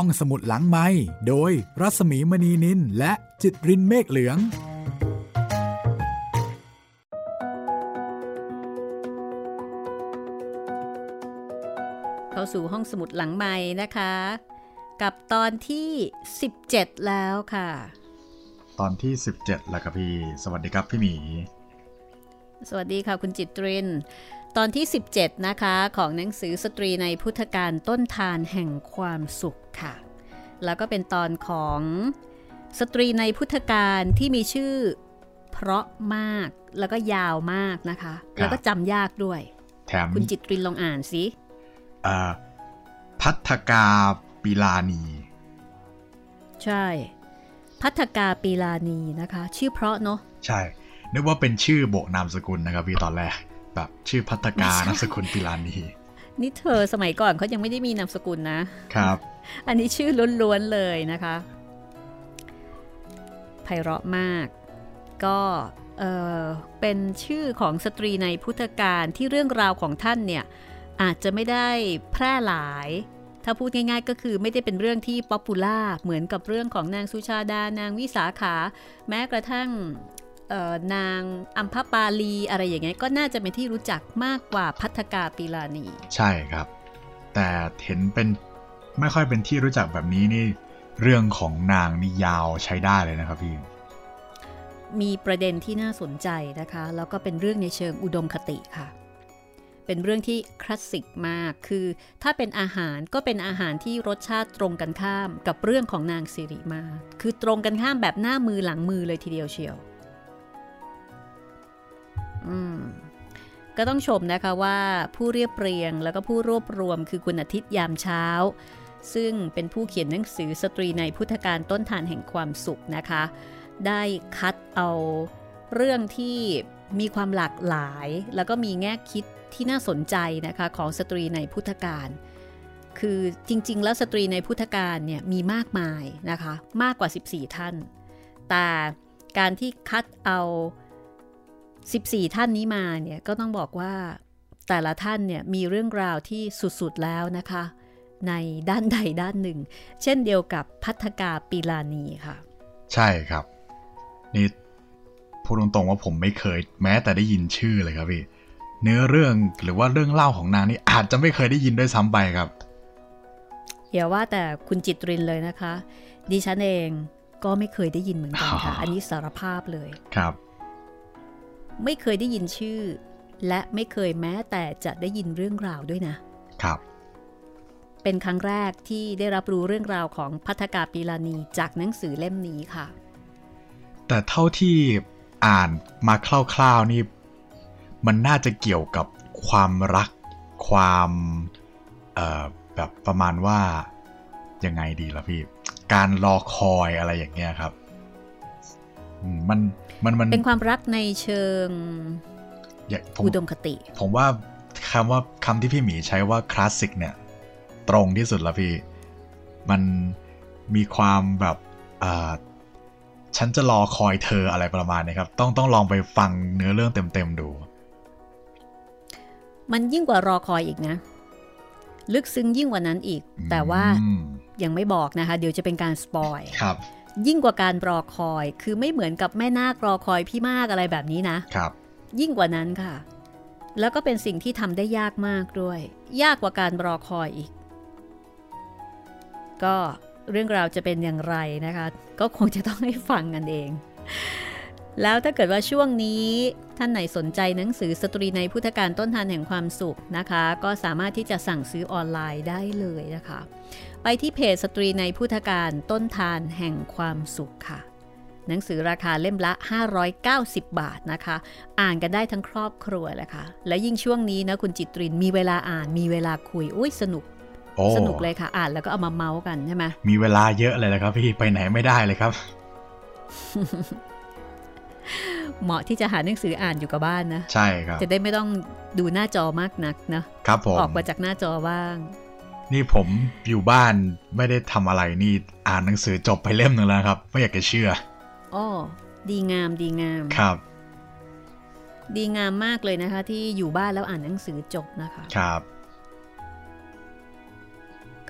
ห้องสมุดหลังไม้โดยรัสมีมณีนินและจิตรินเมฆเหลือง เข้าสู่ห้องสมุดหลังไม้นะคะ กับตอนที่ 17 แล้วค่ะ ตอนที่ 17แล้วครับพี่ สวัสดีครับพี่หมี สวัสดีค่ะคุณจิตริน ตอนที่ 17 นะคะ ของหนังสือสตรีในพุทธการต้นทานแห่งความสุขค่ะ แล้วก็เป็นตอนของสตรีในพุทธการที่มีชื่อเพราะมากแล้วก็ยาวมากนะคะ แล้วก็จำยากด้วย แถมคุณจิตรินลองอ่านสิอ่าพัฒกาปีลานี ใช่ พัฒกาปีลานีนะคะ ชื่อเพราะเนาะใช่ นึกว่าเป็นชื่อบวกนามสกุลนะครับพี่ตอนแรก แบบชื่อภัททกาไม่ใช่นามสกุลปิลานีนี่เธอสมัยก่อนเขายังไม่ได้มีนามสกุลนะ ครับ อันนี้ชื่อล้วนๆเลยนะคะไพเราะมาก ก็เอ่อเป็นชื่อของสตรีในพุทธกาลที่เรื่องราวของท่านเนี่ย อาจจะไม่ได้แพร่หลาย ถ้าพูดง่ายๆก็คือไม่ได้เป็นเรื่องที่ popular เหมือนกับเรื่องของนางสุชาดานางวิสาขา แม้กระทั่งเอ่อ นางอัมพปาลีอะไรอย่างเงี้ยก็น่าจะเป็นที่รู้จักมากกว่าพัฒกาปีลานี ใช่ครับ แต่เห็นเป็นไม่ค่อยเป็นที่รู้จักแบบนี้นี่เรื่องของนางนี่ยาวใช้ได้เลยนะครับพี่ มีประเด็นที่น่าสนใจนะคะ แล้วก็เป็นเรื่องในเชิงอุดมคติค่ะ เป็นเรื่องที่คลาสสิกมาก คือถ้าเป็นอาหารก็เป็นอาหารที่รสชาติตรงกันข้ามกับเรื่องของนางสิริมา คือตรงกันข้ามแบบหน้ามือหลังมือเลยทีเดียวเชียวอืม ก็ต้องชมนะคะว่าผู้เรียบเรียงแล้วก็ผู้รวบรวมคือคุณอาทิตย์ยามเช้า ซึ่งเป็นผู้เขียนหนังสือสตรีในพุทธการต้นทานแห่งความสุขนะคะ ได้คัดเอาเรื่องที่มีความหลากหลาย แล้วก็มีแง่คิดที่น่าสนใจนะคะของสตรีในพุทธการ คือจริง ๆ แล้วสตรีในพุทธการเนี่ยมีมากมายนะคะ มากกว่า 14 ท่าน แต่การที่คัดเอา 14 ท่านนี้มาเนี่ยก็ต้องบอกว่าแต่ละท่านเนี่ยมีเรื่องราวที่สุดๆแล้วนะคะ ในด้านใดด้านหนึ่ง เช่นเดียวกับพัฒกาปีลานีค่ะ ใช่ครับ นี่พูดตรงๆว่าผมไม่เคย แม้แต่ได้ยินชื่อเลยครับพี่เนื้อเรื่องหรือว่าเรื่องเล่าของนางนี่อาจจะไม่เคยได้ยินด้วยซ้ำไปครับอย่าว่าแต่คุณจิตรินเลยนะคะ ดิฉันเองก็ไม่เคยได้ยินเหมือนกันค่ะอ๋ออัอันนี้สารภาพเลยครับ ไม่เคยได้ยินชื่อ และไม่เคยแม้แต่จะได้ยินเรื่องราวด้วยนะ ครับ เป็นครั้งแรกที่ได้รับรู้เรื่องราวของพัฒกาปีลานีจากหนังสือเล่มนี้ค่ะ แต่เท่าที่อ่านมาคร่าวๆนี่ มันน่าจะเกี่ยวกับความรักความเอ่อแบบประมาณว่ายังไงดีล่ะพี่ การรอคอยอะไรอย่างเงี้ยครับอืมมัน มันมันเป็นความรักในเชิงอย่าผมอุดมคติ ผมว่าคำว่าคำที่พี่หมีใช้ว่าคลาสสิกเนี่ย ตรงที่สุดละพี่ มันมีความแบบอ่าฉันจะรอคอยเธออะไรประมาณนี้ครับ ต้องต้องลองไปฟังเนื้อเรื่องเต็มๆดู มันยิ่งกว่ารอคอยอีกนะ ลึกซึ้งยิ่งกว่านั้นอีก แต่ว่าอืมยังไม่บอกนะคะ เดี๋ยวจะเป็นการสปอยครับ ยิ่งกว่าการรอคอย คือไม่เหมือนกับแม่นาครอคอยพี่มากอะไรแบบนี้นะครับ ยิ่งกว่านั้นค่ะ แล้วก็เป็นสิ่งที่ทำได้ยากมากด้วย ยากกว่าการรอคอยอีก ก็เรื่องราวจะเป็นอย่างไรนะคะ ก็คงจะต้องให้ฟังกันเอง แล้วถ้าเกิดว่าช่วงนี้ท่านไหนสนใจหนังสือสตรีในพุทธการต้นทานแห่งความสุขนะคะ ก็สามารถที่จะสั่งซื้อออนไลน์ได้เลยนะคะ ไปที่เพจสตรีในพุทธการต้นทานแห่งความสุขค่ะ หนังสือราคาเล่มละ 590 บาทนะคะ อ่านกันได้ทั้งครอบครัวแหละค่ะ และยิ่งช่วงนี้นะคุณจิตรินมีเวลาอ่านมีเวลาคุยอุ้ยสนุกโอ้สนุกเลยค่ะ อ่านแล้วก็เอามาเมาส์กันใช่ไหมมีเวลาเยอะเลยนะครับพี่ไปไหนไม่ได้เลยครับ เหมาะที่จะหาหนังสืออ่านอยู่กับบ้านนะ ใช่ครับ จะได้ไม่ต้องดูหน้าจอมากนักนะครับผมออกมาจากหน้าจอบ้าง นี่ผมอยู่บ้านไม่ได้ทำอะไรนี่อ่านหนังสือจบไปเล่มหนึ่งแล้วครับ ไม่อยากจะเชื่ออ้อดีงามดีงามครับ ดีงามมากเลยนะคะ ที่อยู่บ้านแล้วอ่านหนังสือจบนะคะครับ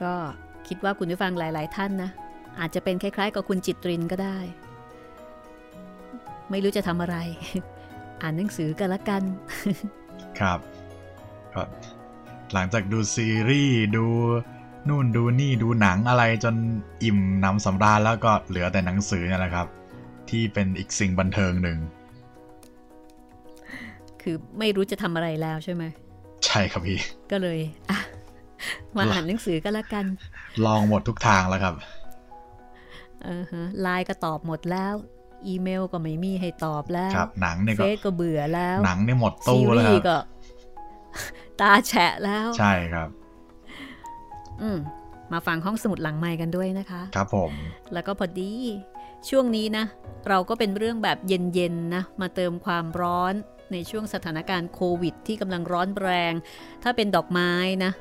ก็คิดว่าคุณผู้ฟังหลาย ๆ ท่านนะ อาจจะเป็นคล้าย ๆ กับคุณจิตรินก็ได้ ไม่รู้จะทำอะไร อ่านหนังสือกันละกัน ครับก็ หลังจากดูซีรีส์ดูนู่นดูนี่ดูหนังอะไรจนอิ่มน้ำสำราญแล้วก็เหลือแต่หนังสือนี่แหละครับ ที่เป็นอีกสิ่งบันเทิงหนึ่ง คือไม่รู้จะทำอะไรแล้วใช่ไหมใช่ครับพี่ ก็เลยอะมาอ่านหนังสือกันละกัน ลองหมดทุกทางแล้วครับเออฮะไลน์ก็ตอบหมดแล้ว อีเมลก็ไม่มีให้ตอบแล้วครับหนังเนี่ยเฟก็ซก็เบื่อแล้ว หนังเนี่ยหมดซีตู้แล้วรีคส์รับก็ ตาแฉะแล้ว ใช่ครับ อืมมาฟังห้องสมุดหลังใหม่กันด้วยนะคะ ครับผม แล้วก็พอดี ช่วงนี้นะ เราก็เป็นเรื่องแบบเย็นๆนะ มาเติมความร้อนในช่วงสถานการณ์โควิด ที่กำลังร้อนแรง ถ้าเป็นดอกไม้นะ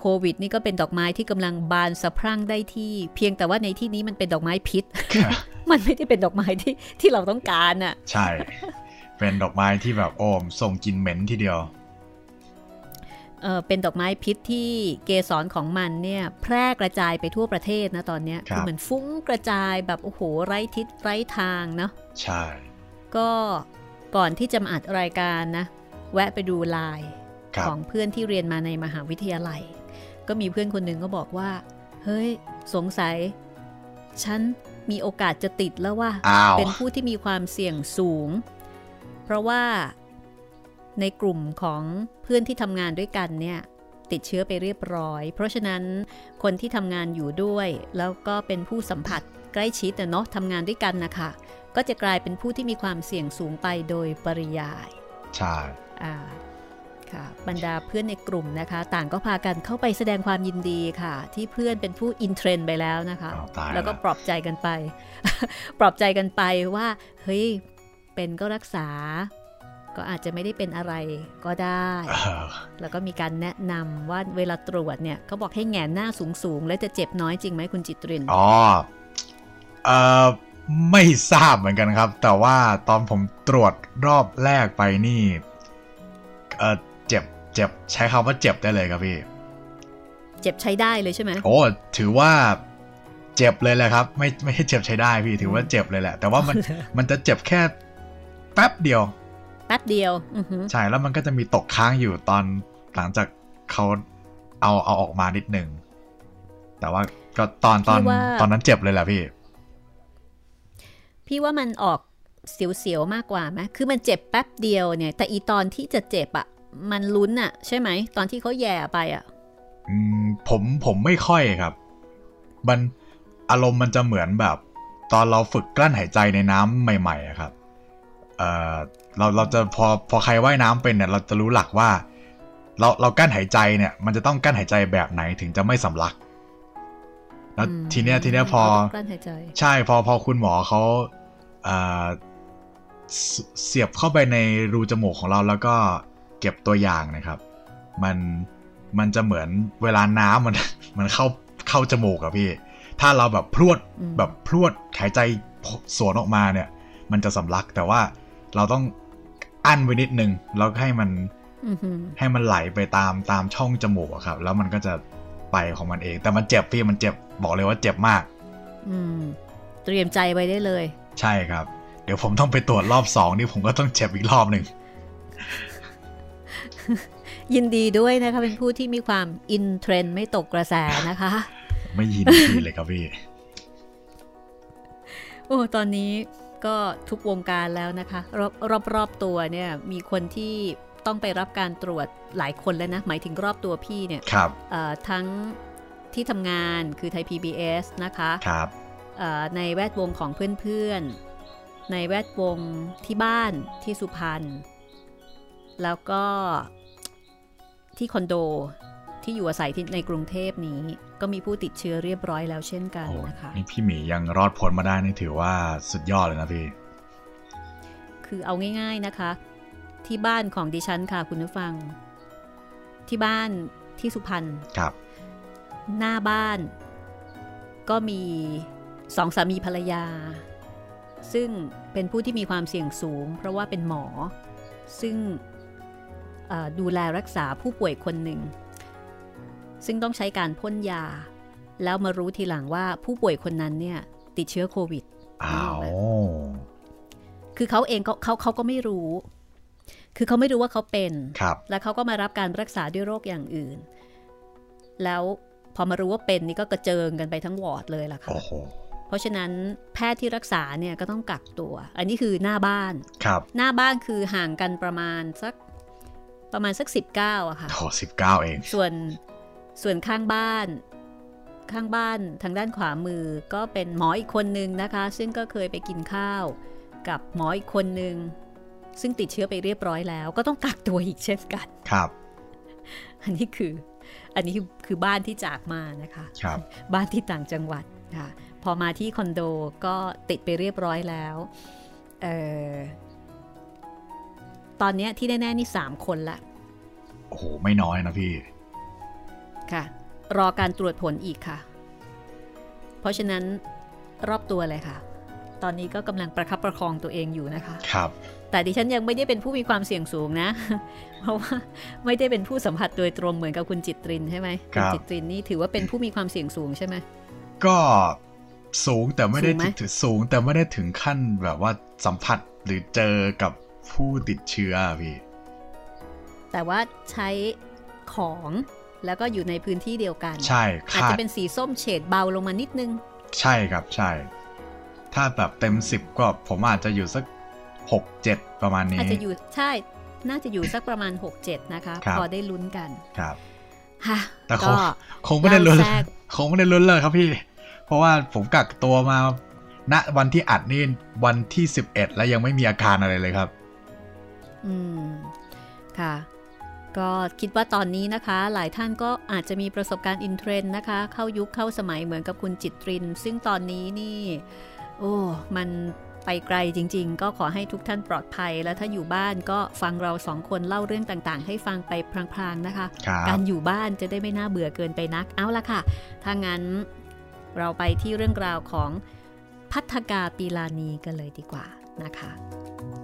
โควิด นี่ก็เป็นดอกไม้ที่กำลังบานสะพรั่งได้ที่ เพียงแต่ว่าในที่นี้มันเป็นดอกไม้พิษครับมันไม่ได้เป็นดอกไม้ที่ที่เราต้องการอะใช่ เป็นดอกไม้ที่แบบโอมส่งกลินเหม็นทีเดียว เออเป็นดอกไม้พิษที่เกสรของมันเนี่ยแพร่กระจายไปทั่วประเทศนะตอนเนี้ยครับอเหมือนฟุ้งกระจายแบบโอ้โหไร้ทิศไร้ทางเนาะใช่ ก็ก่อนที่จะมาอัดรายการนะ แวะไปดูไลน์ครับของเพื่อนที่เรียนมาในมหาวิทยาลัย ก็มีเพื่อนคนหนึ่งก็บอกว่า เฮ้ย สงสัย ฉันมีโอกาสจะติดแล้วว่าอ้าวเป็นผู้ที่มีความเสี่ยงสูง เพราะว่า ในกลุ่มของเพื่อนที่ทำงานด้วยกันเนี่ยติดเชื้อไปเรียบร้อย เพราะฉะนั้นคนที่ทำงานอยู่ด้วย แล้วก็เป็นผู้สัมผัสใกล้ชิดอะเนาะทำงานด้วยกันนะคะก็จะกลายเป็นผู้ที่มีความเสี่ยงสูงไปโดยปริยาย ใช่อ่าค่ะบรรดาเพื่อนในกลุ่มนะคะ ต่างก็พากันเข้าไปแสดงความยินดีค่ะ ที่เพื่อนเป็นผู้อินเทรนด์ไปแล้วนะคะอ้าวตายแล้วก็ละปลอบใจกันไป ปลอบใจกันไปว่า เฮ้ย เป็นก็รักษา ก็อาจจะไม่ได้เป็นอะไรก็ได้เออแล้วก็มีการแนะนำว่าเวลาตรวจเนี่ยเขาบอกให้แหงนหน้าสูงๆ แล้วจะเจ็บน้อยจริงไหมคุณจิตริน อ๋อ เออไม่ทราบเหมือนกันครับ แต่ว่าตอนผมตรวจรอบแรกไปนี่ เออเจ็บ เจ็บ ใช้คำว่าเจ็บได้เลยครับพี่ เจ็บใช้ได้เลยใช่ไหม โอ้ ถือว่าเจ็บเลยแหละครับ ไม่ไม่ใช่เจ็บใช้ได้พี่ ถือว่าเจ็บเลยแหละ แต่ว่ามันมันจะเจ็บแค่แป๊บเดียว แป๊บเดียวอือหือใช่แล้วมันก็จะมีตกค้างอยู่ตอนหลังจากเขาเอาเอาออกมานิดหนึ่งแต่ว่าก็ตอนตอนตอนนั้นเจ็บเลยแหละพี่ พี่ว่ามันออกเสียวๆมากกว่าไหมคือมันเจ็บแป๊บเดียวเนี่ย แต่อีตอนที่จะเจ็บอะมันลุ้นอะใช่ไหม ตอนที่เขาแย่ไปอะอืมผมผมไม่ค่อยครับ มันอารมณ์มันจะเหมือนแบบ ตอนเราฝึกกลั้นหายใจในน้ำใหม่ ๆอะครับ เออ เราเราจะพอพอใครว่ายน้ำเป็นเนี่ย เราจะรู้หลักว่า เราเรากั้นหายใจเนี่ย มันจะต้องกั้นหายใจแบบไหนถึงจะไม่สำลัก แล้วอืมทีเนี้ยทีเนี้ยพอเราต้องกลั้นหายใจใช่พอพอคุณหมอเขาเอ่อเสเสียบเข้าไปในรูจมูกของเราแล้วก็เก็บตัวอย่างนะครับ มันมันจะเหมือนเวลาน้ำมันมันเข้าเข้าจมูกอะพี่ ถ้าเราแบบพรวดอืมแบบพรวดหายใจสวนออกมาเนี่ย มันจะสำลักแต่ว่าเราต้อง อั้นไว้นิดนึงแล้วให้มันอือหือให้มันไหลไปตามตามช่องจมูกอะครับ แล้วมันก็จะไปของมันเอง แต่มันเจ็บพี่มันเจ็บบอกเลยว่าเจ็บมาก อืม เตรียมใจไว้ได้เลย ใช่ครับ เดี๋ยวผมต้องไปตรวจรอบสองนี่ผมก็ต้องเจ็บอีกรอบหนึ่งยินดีด้วยนะคะเป็นผู้ที่มีความอินเทรนด์ไม่ตกกระแสนะคะ ไม่ยินดีเลยครับพี่ โอ้ตอนนี้ ก็ทุกวงการแล้วนะคะรอบรอบรอบตัวเนี่ยมีคนที่ต้องไปรับการตรวจหลายคนแล้วนะ หมายถึงรอบตัวพี่เนี่ยครับเอ่อทั้งที่ทำงานคือไทย PBS นะคะครับเอ่อในแวดวงของเพื่อนๆ ในแวดวงที่บ้านที่สุพรรณแล้วก็ที่คอนโดที่อยู่อาศัยที่ในกรุงเทพนี้ ก็มีผู้ติดเชื้อเรียบร้อยแล้วเช่นกันโอ้นะคะนี่พี่หมียังรอดพ้นมาได้นี่ถือว่าสุดยอดเลยนะพี่ คือเอาง่าย ๆนะคะ ที่บ้านของดิฉันค่ะคุณผู้ฟัง ที่บ้านที่สุพรรณครับ หน้าบ้าน ก็มีสองสามีภรรยา ซึ่งเป็นผู้ที่มีความเสี่ยงสูง เพราะว่าเป็นหมอ ซึ่งเอ่อดูแลรักษาผู้ป่วยคนหนึ่ง ซึ่งต้องใช้การพ่นยา แล้วมารู้ทีหลังว่าผู้ป่วยคนนั้นเนี่ยติดเชื้อโควิดอ้าวคือเขาเองก็เขาเขาก็ไม่รู้ คือเขาไม่รู้ว่าเขาเป็นครับแล้วเขาก็มารับการรักษาด้วยโรคอย่างอื่น แล้วพอมารู้ว่าเป็นนี่ก็กระเจิงกันไปทั้งวอร์ดเลยล่ะค่ะโอ้โหเพราะฉะนั้นแพทย์ที่รักษาเนี่ยก็ต้องกักตัว อันนี้คือหน้าบ้านครับหน้าบ้านคือห่างกันประมาณสักประมาณสักสิบเก้าอะค่ะโอ้สิบเก้าเอง ส่วน ส่วนข้างบ้าน ข้างบ้านทางด้านขวามือก็เป็นหมออีกคนนึงนะคะ ซึ่งก็เคยไปกินข้าว กับหมออีกคนนึงซึ่งติดเชื้อไปเรียบร้อยแล้ว ก็ต้องกักตัวอีกเช่นกันครับ อันนี้คือ อันนี้คือคือบ้านที่จากมานะคะครับบ้านที่ต่างจังหวัดค่ะพอมาที่คอนโดก็ติดไปเรียบร้อยแล้วเออตอนเนี้ยที่แน่ๆนี่3คนละ โอ้โห ไม่น้อยนะพี่ ค่ะ รอการตรวจผลอีกค่ะ เพราะฉะนั้นรอบตัวเลยค่ะ ตอนนี้ก็กำลังประคับประคองตัวเองอยู่นะคะ ครับ แต่ดิฉันยังไม่ได้เป็นผู้มีความเสี่ยงสูงนะ เพราะว่าไม่ได้เป็นผู้สัมผัสโดยตรงเหมือนกับคุณจิตรินใช่ไหมครับณจิตรินนี่ถือว่าเป็นผู้มีความเสี่ยงสูงใช่ไหมก็สูงแต่ไม่ได้สูงไหมถึงสูงแต่ไม่ได้ถึงขั้นแบบว่าสัมผัสหรือเจอกับผู้ติดเชื้ออะพี่ แต่ว่าใช้ของ แล้วก็อยู่ในพื้นที่เดียวกัน ใช่อาจคาจะดเป็นสีส้มเฉดเบาลงมานิดนึง ใช่ครับใช่ ถ้าแบบเต็มสิบก็ผมอาจจะอยู่สักหกเจ็ดประมาณนี้อาจจะอยู่ใช่ น่าจะอยู่สักประมาณ6-7นะคะครับพอได้ลุ้นกันครับฮะแต่คก็งคงไม่ได้ลุ้นเล่าแทรกคงไม่ได้ลุ้นเลยครับพี่ เพราะว่าผมกักตัวมาณวันที่อัดนี่วันที่11แล้วยังไม่มีอาการอะไรเลยครับ อืมค่ะ ก็คิดว่าตอนนี้นะคะ หลายท่านก็อาจจะมีประสบการณ์อินเทรนด์นะคะ เข้ายุคเข้าสมัยเหมือนกับคุณจิตริน ซึ่งตอนนี้นี่ โอ้มันไปไกลจริง ๆ ก็ขอให้ทุกท่านปลอดภัย แล้วถ้าอยู่บ้านก็ฟังเราสองคนเล่าเรื่องต่างๆ ให้ฟังไปพลางๆนะคะครับการอยู่บ้านจะได้ไม่น่าเบื่อเกินไปนักเอาละค่ะ ถ้างั้นเราไปที่เรื่องราวของพัฒกาปีลานีกันเลยดีกว่านะคะ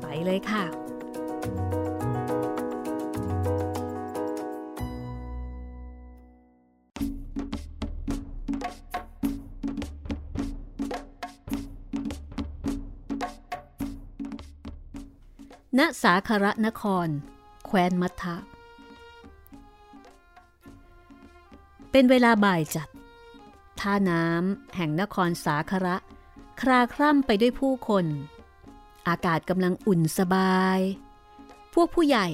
ไปเลยค่ะ ณสาครนคร แคว้นมัทะเป็นเวลาบ่ายจัด ท่าน้ำแห่งนครสาคระคราคร่ำไปด้วยผู้คน อากาศกำลังอุ่นสบาย พวกผู้ใหญ่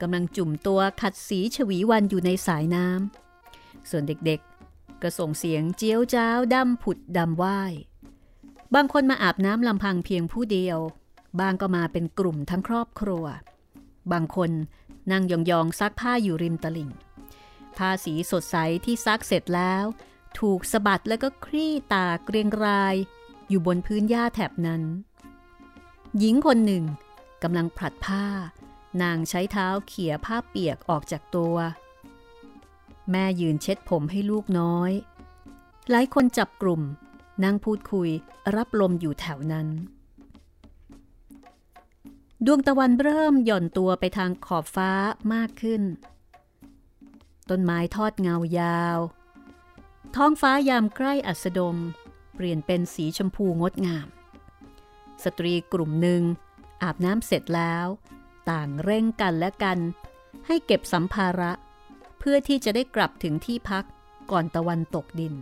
กำลังจุ่มตัวขัดสีฉวีวันอยู่ในสายน้ำ ส่วนเด็กๆ ก็ส่งเสียงเจียวจ้าวดำผุดดำว่าย บางคนมาอาบน้ำลำพังเพียงผู้เดียว บางก็มาเป็นกลุ่มทั้งครอบครัว บางคนนั่งยองๆซักผ้าอยู่ริมตลิ่ง ผ้าสีสดใสที่ซักเสร็จแล้ว ถูกสะบัดแล้วก็คลี่ตาเกรียงราย อยู่บนพื้นหญ้าแถบนั้น หญิงคนหนึ่งกำลังผลัดผ้า นางใช้เท้าเขี่ยผ้าเปียกออกจากตัว แม่ยืนเช็ดผมให้ลูกน้อย หลายคนจับกลุ่มนั่งพูดคุยรับลมอยู่แถวนั้น ดวงตะวันเริ่มหย่อนตัวไปทางขอบฟ้ามากขึ้น ต้นไม้ทอดเงายาว ท้องฟ้ายามใกล้อัสดง เปลี่ยนเป็นสีชมพูงดงาม สตรีกลุ่มหนึ่ง อาบน้ำเสร็จแล้ว ต่างเร่งกันและกัน ให้เก็บสัมภาระ เพื่อที่จะได้กลับถึงที่พักก่อนตะวันตกดิน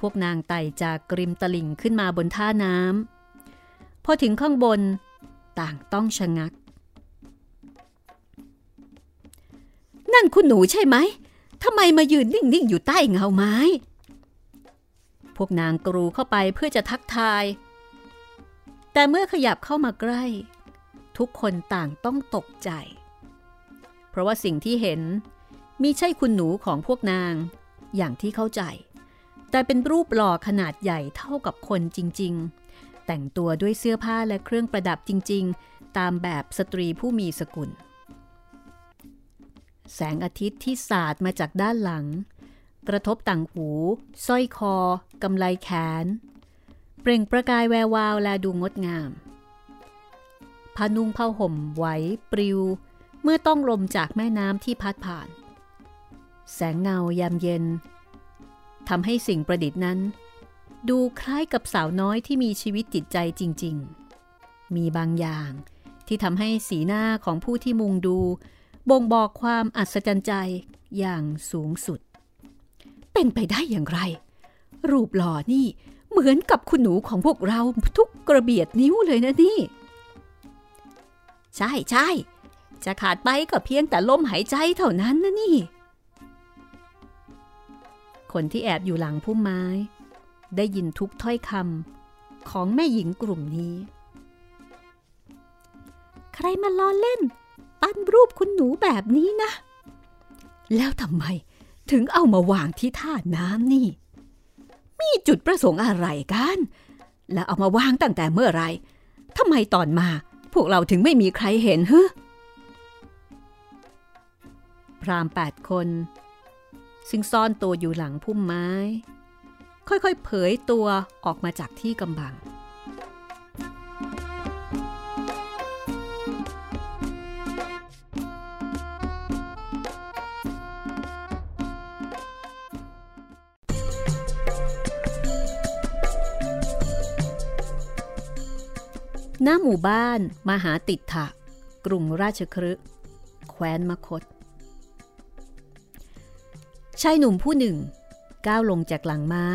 พวกนางไต่จากกริมตลิ่งขึ้นมาบนท่าน้ำพอถึงข้างบน ต่างต้องชะงัก นั่นคุณหนูใช่ไหมทำไมมายืนนิ่ง ๆ อยู่ใต้เงาไม้ พวกนางกรูเข้าไปเพื่อจะทักทาย แต่เมื่อขยับเข้ามาใกล้ ทุกคนต่างต้องตกใจ เพราะว่าสิ่งที่เห็นมีใช่คุณหนูของพวกนางอย่างที่เข้าใจ แต่เป็นรูปหล่อขนาดใหญ่เท่ากับคนจริง ๆ แต่งตัวด้วยเสื้อผ้าและเครื่องประดับจริง ๆ ตามแบบสตรีผู้มีสกุล แสงอาทิตย์ที่สาดมาจากด้านหลัง กระทบต่างหูสร้อยคอกำไลแขน เปล่งประกายแวววาวและดูงดงามผ้านุ่งผ้าห่มไหวปลิว เมื่อต้องลมจากแม่น้ำที่พัดผ่าน แสงเงายามเย็นทำให้สิ่งประดิษฐ์นั้น ดูคล้ายกับสาวน้อยที่มีชีวิตจิตใจจริง ๆ มีบางอย่างที่ทำให้สีหน้าของผู้ที่มุงดู บ่งบอกความอัศจรรย์ใจอย่างสูงสุด เป็นไปได้อย่างไร รูปหล่อนี่เหมือนกับคุณหนูของพวกเราทุกกระเบียดนิ้วเลยนะนี่ ใช่ใช่จะขาดไปก็เพียงแต่ลมหายใจเท่านั้นนะนี่ คนที่แอบอยู่หลังพุ่มไม้ ได้ยินทุกถ้อยคำของแม่หญิงกลุ่มนี้ ใครมาล้อเล่น ปั้นรูปคุณหนูแบบนี้นะ แล้วทำไมถึงเอามาวางที่ท่าน้ำนี่ มีจุดประสงค์อะไรกัน และเอามาวางตั้งแต่เมื่อไรทำไมตอนมาพวกเราถึงไม่มีใครเห็นฮึพรามแปดคน ซึ่งซ่อนตัวอยู่หลังพุ่มไม้ ค่อยๆ เผยตัวออกมาจากที่กำบัง หน้าหมู่บ้าน มหาติดถะกรุงราชครึแคว้นมคตชายหนุ่มผู้หนึ่ง ก้าวลงจากหลังม้า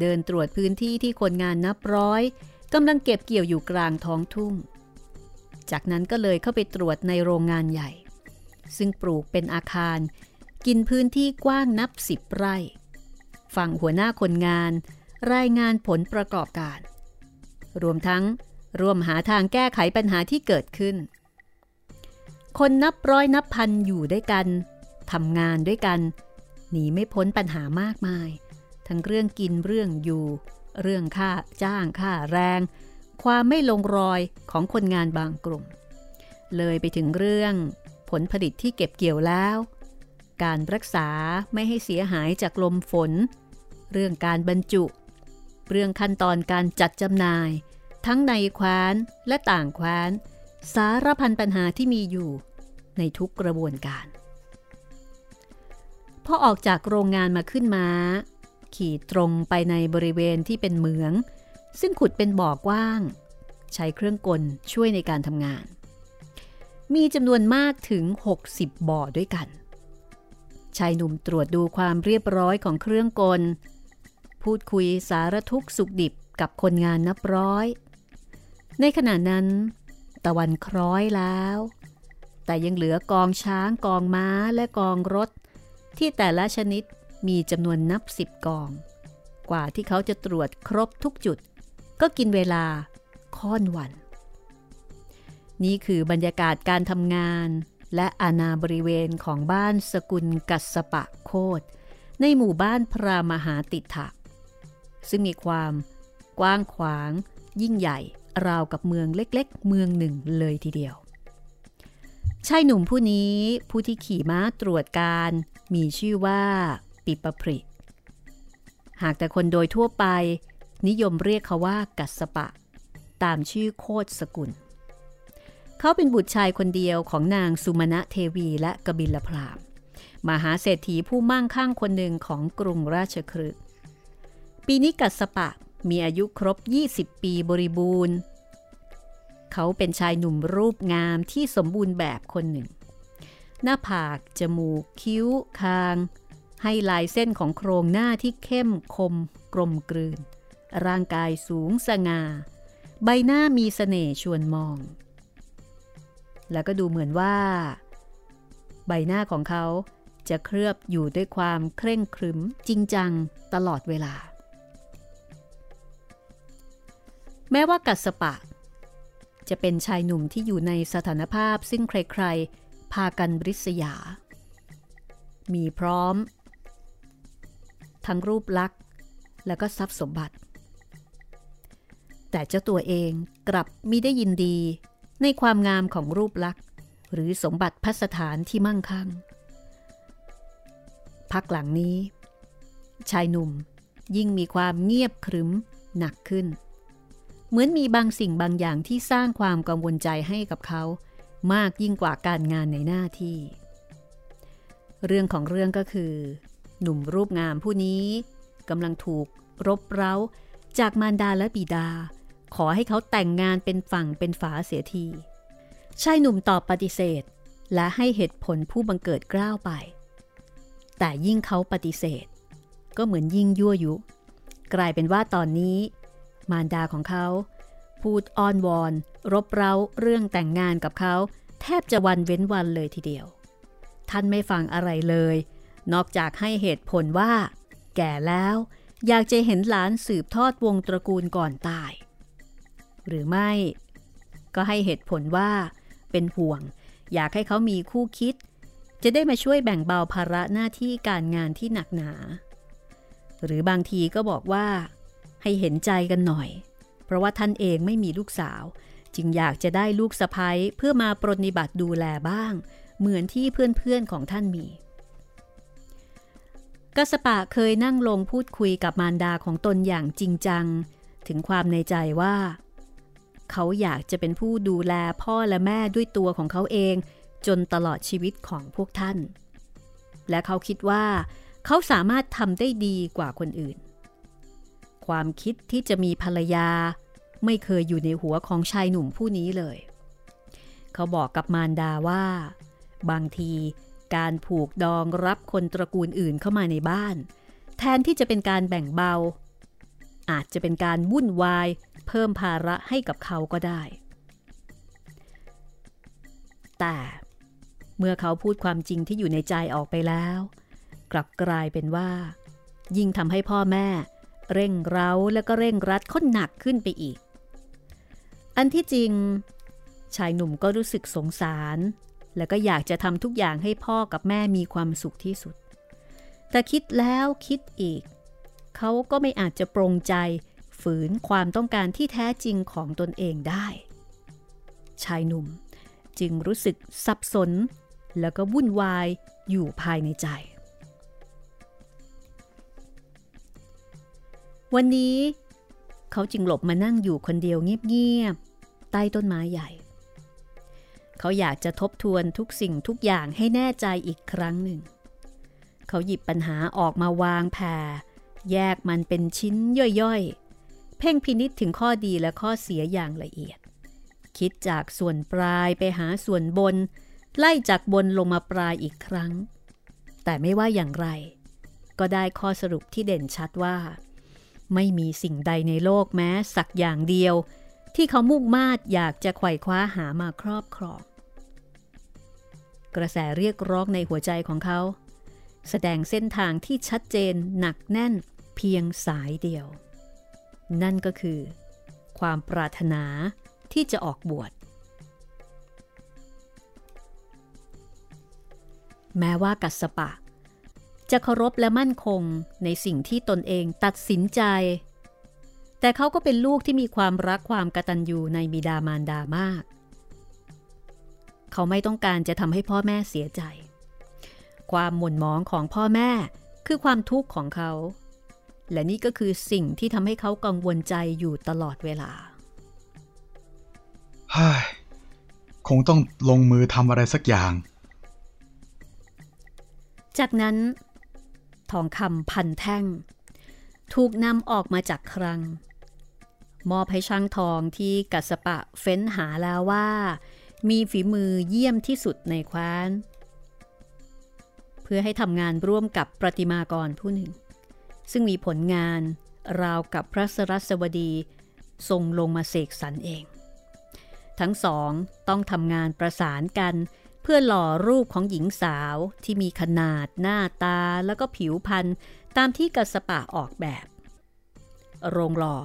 เดินตรวจพื้นที่ที่คนงานนับร้อยกำลังเก็บเกี่ยวอยู่กลางท้องทุ่ง จากนั้นก็เลยเข้าไปตรวจในโรงงานใหญ่ ซึ่งปลูกเป็นอาคาร กินพื้นที่กว้างนับสิบไร่ฟังหัวหน้าคนงาน รายงานผลประกอบการ รวมทั้งร่วมหาทางแก้ไขปัญหาที่เกิดขึ้น คนนับร้อยนับพันอยู่ด้วยกันทำงานด้วยกัน หนีไม่พ้นปัญหามากมาย ทั้งเรื่องกินเรื่องอยู่ เรื่องค่าจ้างค่าแรง ความไม่ลงรอยของคนงานบางกลุ่ม เลยไปถึงเรื่องผลผลิตที่เก็บเกี่ยวแล้ว การรักษาไม่ให้เสียหายจากลมฝน เรื่องการบรรจุ เรื่องขั้นตอนการจัดจำหน่าย ทั้งในแคว้นและต่างแคว้น สารพันปัญหาที่มีอยู่ในทุกกระบวนการ พอออกจากโรงงานมาขึ้นมา้า ขี่ตรงไปในบริเวณที่เป็นเหมือง ซึ่งขุดเป็นบ่อกว้าง ใช้เครื่องกลช่วยในการทำงาน มีจำนวนมากถึง 60 บ่อด้วยกัน ชายหนุ่มตรวจดูความเรียบร้อยของเครื่องกล พูดคุยสารทุกสุขดิบกับคนงานนับร้อย ในขณะนั้น ตะวันคล้อยแล้ว แต่ยังเหลือกองช้างกองม้าและกองรถ ที่แต่ละชนิดมีจำนวนนับสิบกอง กว่าที่เขาจะตรวจครบทุกจุด ก็กินเวลาค่อนวัน นี่คือบรรยากาศการทำงาน และอาณาบริเวณของบ้านสกุลกัสปะโคดในหมู่บ้านพรามหาติถะซึ่งมีความกว้างขวาง ยิ่งใหญ่ราวกับเมืองเล็กๆ เมืองหนึ่งเลยทีเดียว ชายหนุ่มผู้นี้ผู้ที่ขี่ม้าตรวจการ มีชื่อว่าปิปปริ หากแต่คนโดยทั่วไป นิยมเรียกเขาว่ากัสปะ ตามชื่อโคตสกุล เขาเป็นบุตรชายคนเดียวของนางสุมาณะเทวีและกบิลพรามมหาเศรษฐีผู้มั่งคั่งคนหนึ่งของกรุงราชคฤห์ปีนี้กัสปะมีอายุครบ 20 ปีบริบูรณ์ เขาเป็นชายหนุ่มรูปงามที่สมบูรณ์แบบคนหนึ่ง หน้าผาก จมูก คิ้ว คาง ให้ลายเส้นของโครงหน้าที่เข้มคม กลมกลืน ร่างกายสูงสง่า ใบหน้ามีสเสน่ห์ชวนมอง แล้วก็ดูเหมือนว่า ใบหน้าของเขาจะเคลือบอยู่ด้วยความเคร่งครึมจริงจังตลอดเวลา แม้ว่ากัสปะ จะเป็นชายหนุ่มที่อยู่ในสถานภาพซึ่งใครๆ พากันริษยา มีพร้อม ทั้งรูปลักษณ์และก็ทรัพย์สมบัติ แต่เจ้าตัวเองกลับมิได้ยินดีในความงามของรูปลักษณ์ หรือสมบัติพัสถานที่มั่งคั่ง พักหลังนี้ ชายหนุ่มยิ่งมีความเงียบครึ้มหนักขึ้น เหมือนมีบางสิ่งบางอย่างที่สร้างความกังวลใจให้กับเขา มากยิ่งกว่าการงานในหน้าที่ เรื่องของเรื่องก็คือ หนุ่มรูปงามผู้นี้กำลังถูกรบเร้าจากมารดาและบิดา ขอให้เขาแต่งงานเป็นฝั่งเป็นฝาเสียทีชายหนุ่มตอบปฏิเสธ และให้เหตุผลผู้บังเกิดกล้าวไป แต่ยิ่งเขาปฏิเสธ ก็เหมือนยิ่งยั่วยุ กลายเป็นว่าตอนนี้ มารดาของเขา พูดอ้อนวอน รบเร้าเรื่องแต่งงานกับเขา แทบจะวันเว้นวันเลยทีเดียว ท่านไม่ฟังอะไรเลย นอกจากให้เหตุผลว่า แก่แล้วอยากจะเห็นหลานสืบทอดวงตระกูลก่อนตาย หรือไม่ ก็ให้เหตุผลว่า เป็นห่วง อยากให้เขามีคู่คิด จะได้มาช่วยแบ่งเบาภาระหน้าที่การงานที่หนักหนา หรือบางทีก็บอกว่า ให้เห็นใจกันหน่อย เพราะว่าท่านเองไม่มีลูกสาว จึงอยากจะได้ลูกสะพ้ยเพื่อมาปรนิบัติดูแลบ้าง เหมือนที่เพื่อนๆของท่านมีกัสปะเคยนั่งลงพูดคุยกับมารดาของตนอย่างจริงจัง ถึงความในใจว่า เขาอยากจะเป็นผู้ดูแลพ่อและแม่ด้วยตัวของเขาเอง จนตลอดชีวิตของพวกท่าน และเขาคิดว่า เขาสามารถทำได้ดีกว่าคนอื่น ความคิดที่จะมีภรรยา ไม่เคยอยู่ในหัวของชายหนุ่มผู้นี้เลย เขาบอกกับมารดาว่า บางทีการผูกดองรับคนตระกูลอื่นเข้ามาในบ้าน แทนที่จะเป็นการแบ่งเบา อาจจะเป็นการวุ่นวาย เพิ่มภาระให้กับเขาก็ได้ แต่เมื่อเขาพูดความจริงที่อยู่ในใจออกไปแล้ว กลับกลายเป็นว่า ยิ่งทำให้พ่อแม่ เร่งเร้าและก็เร่งรัดค้นหนักขึ้นไปอีก อันที่จริง ชายหนุ่มก็รู้สึกสงสาร และก็อยากจะทำทุกอย่างให้พ่อกับแม่มีความสุขที่สุด แต่คิดแล้วคิดอีก เขาก็ไม่อาจจะปรงใจฝืนความต้องการที่แท้จริงของตนเองได้ ชายหนุ่มจึงรู้สึกสับสน แล้วก็วุ่นวายอยู่ภายในใจ วันนี้เขาจึงหลบมานั่งอยู่คนเดียวเงียบๆใต้ต้นไม้ใหญ่ เขาอยากจะทบทวนทุกสิ่งทุกอย่างให้แน่ใจอีกครั้งหนึ่ง เขาหยิบปัญหาออกมาวางแผ่แยกมันเป็นชิ้นย่อยๆ เพ่งพินิษถึงข้อดีและข้อเสียอย่างละเอียด คิดจากส่วนปลายไปหาส่วนบน ไล่จากบนลงมาปลายอีกครั้ง แต่ไม่ว่าอย่างไร ก็ได้ข้อสรุปที่เด่นชัดว่า ไม่มีสิ่งใดในโลกแม้สักอย่างเดียว ที่เขามุ่งมาดอยากจะไขว่คว้าหามาครอบครอง กระแสเรียกร้องในหัวใจของเขา แสดงเส้นทางที่ชัดเจนหนักแน่นเพียงสายเดียว นั่นก็คือ ความปรารถนาที่จะออกบวชแม้ว่ากัสปะ จะเคารพและมั่นคงในสิ่งที่ตนเองตัดสินใจ แต่เขาก็เป็นลูกที่มีความรักความกตัญญูในบิดามารดามาก เขาไม่ต้องการจะทำให้พ่อแม่เสียใจ ความหม่นหมองของพ่อแม่คือความทุกข์ของเขา และนี่ก็คือสิ่งที่ทำให้เขากังวลใจอยู่ตลอดเวลาฮ้คงต้องลงมือทำอะไรสักอย่าง จากนั้น ทองคำพันแท่ง ถูกนำออกมาจากครัง มอบให้ช่างทองที่กัสปะเฟ้นหาแล้วว่า มีฝีมือเยี่ยมที่สุดในคว้าน เพื่อให้ทำงานร่วมกับประติมากรผู้หนึ่ง ซึ่งมีผลงานราวกับพระสรัสวดีทรงลงมาเสกสรรเอง ทั้งสองต้องทำงานประสานกัน เพื่อหล่อรูปของหญิงสาวที่มีขนาดหน้าตาแล้วก็ผิวพรรณตามที่กัสปะออกแบบ โรงหล่อ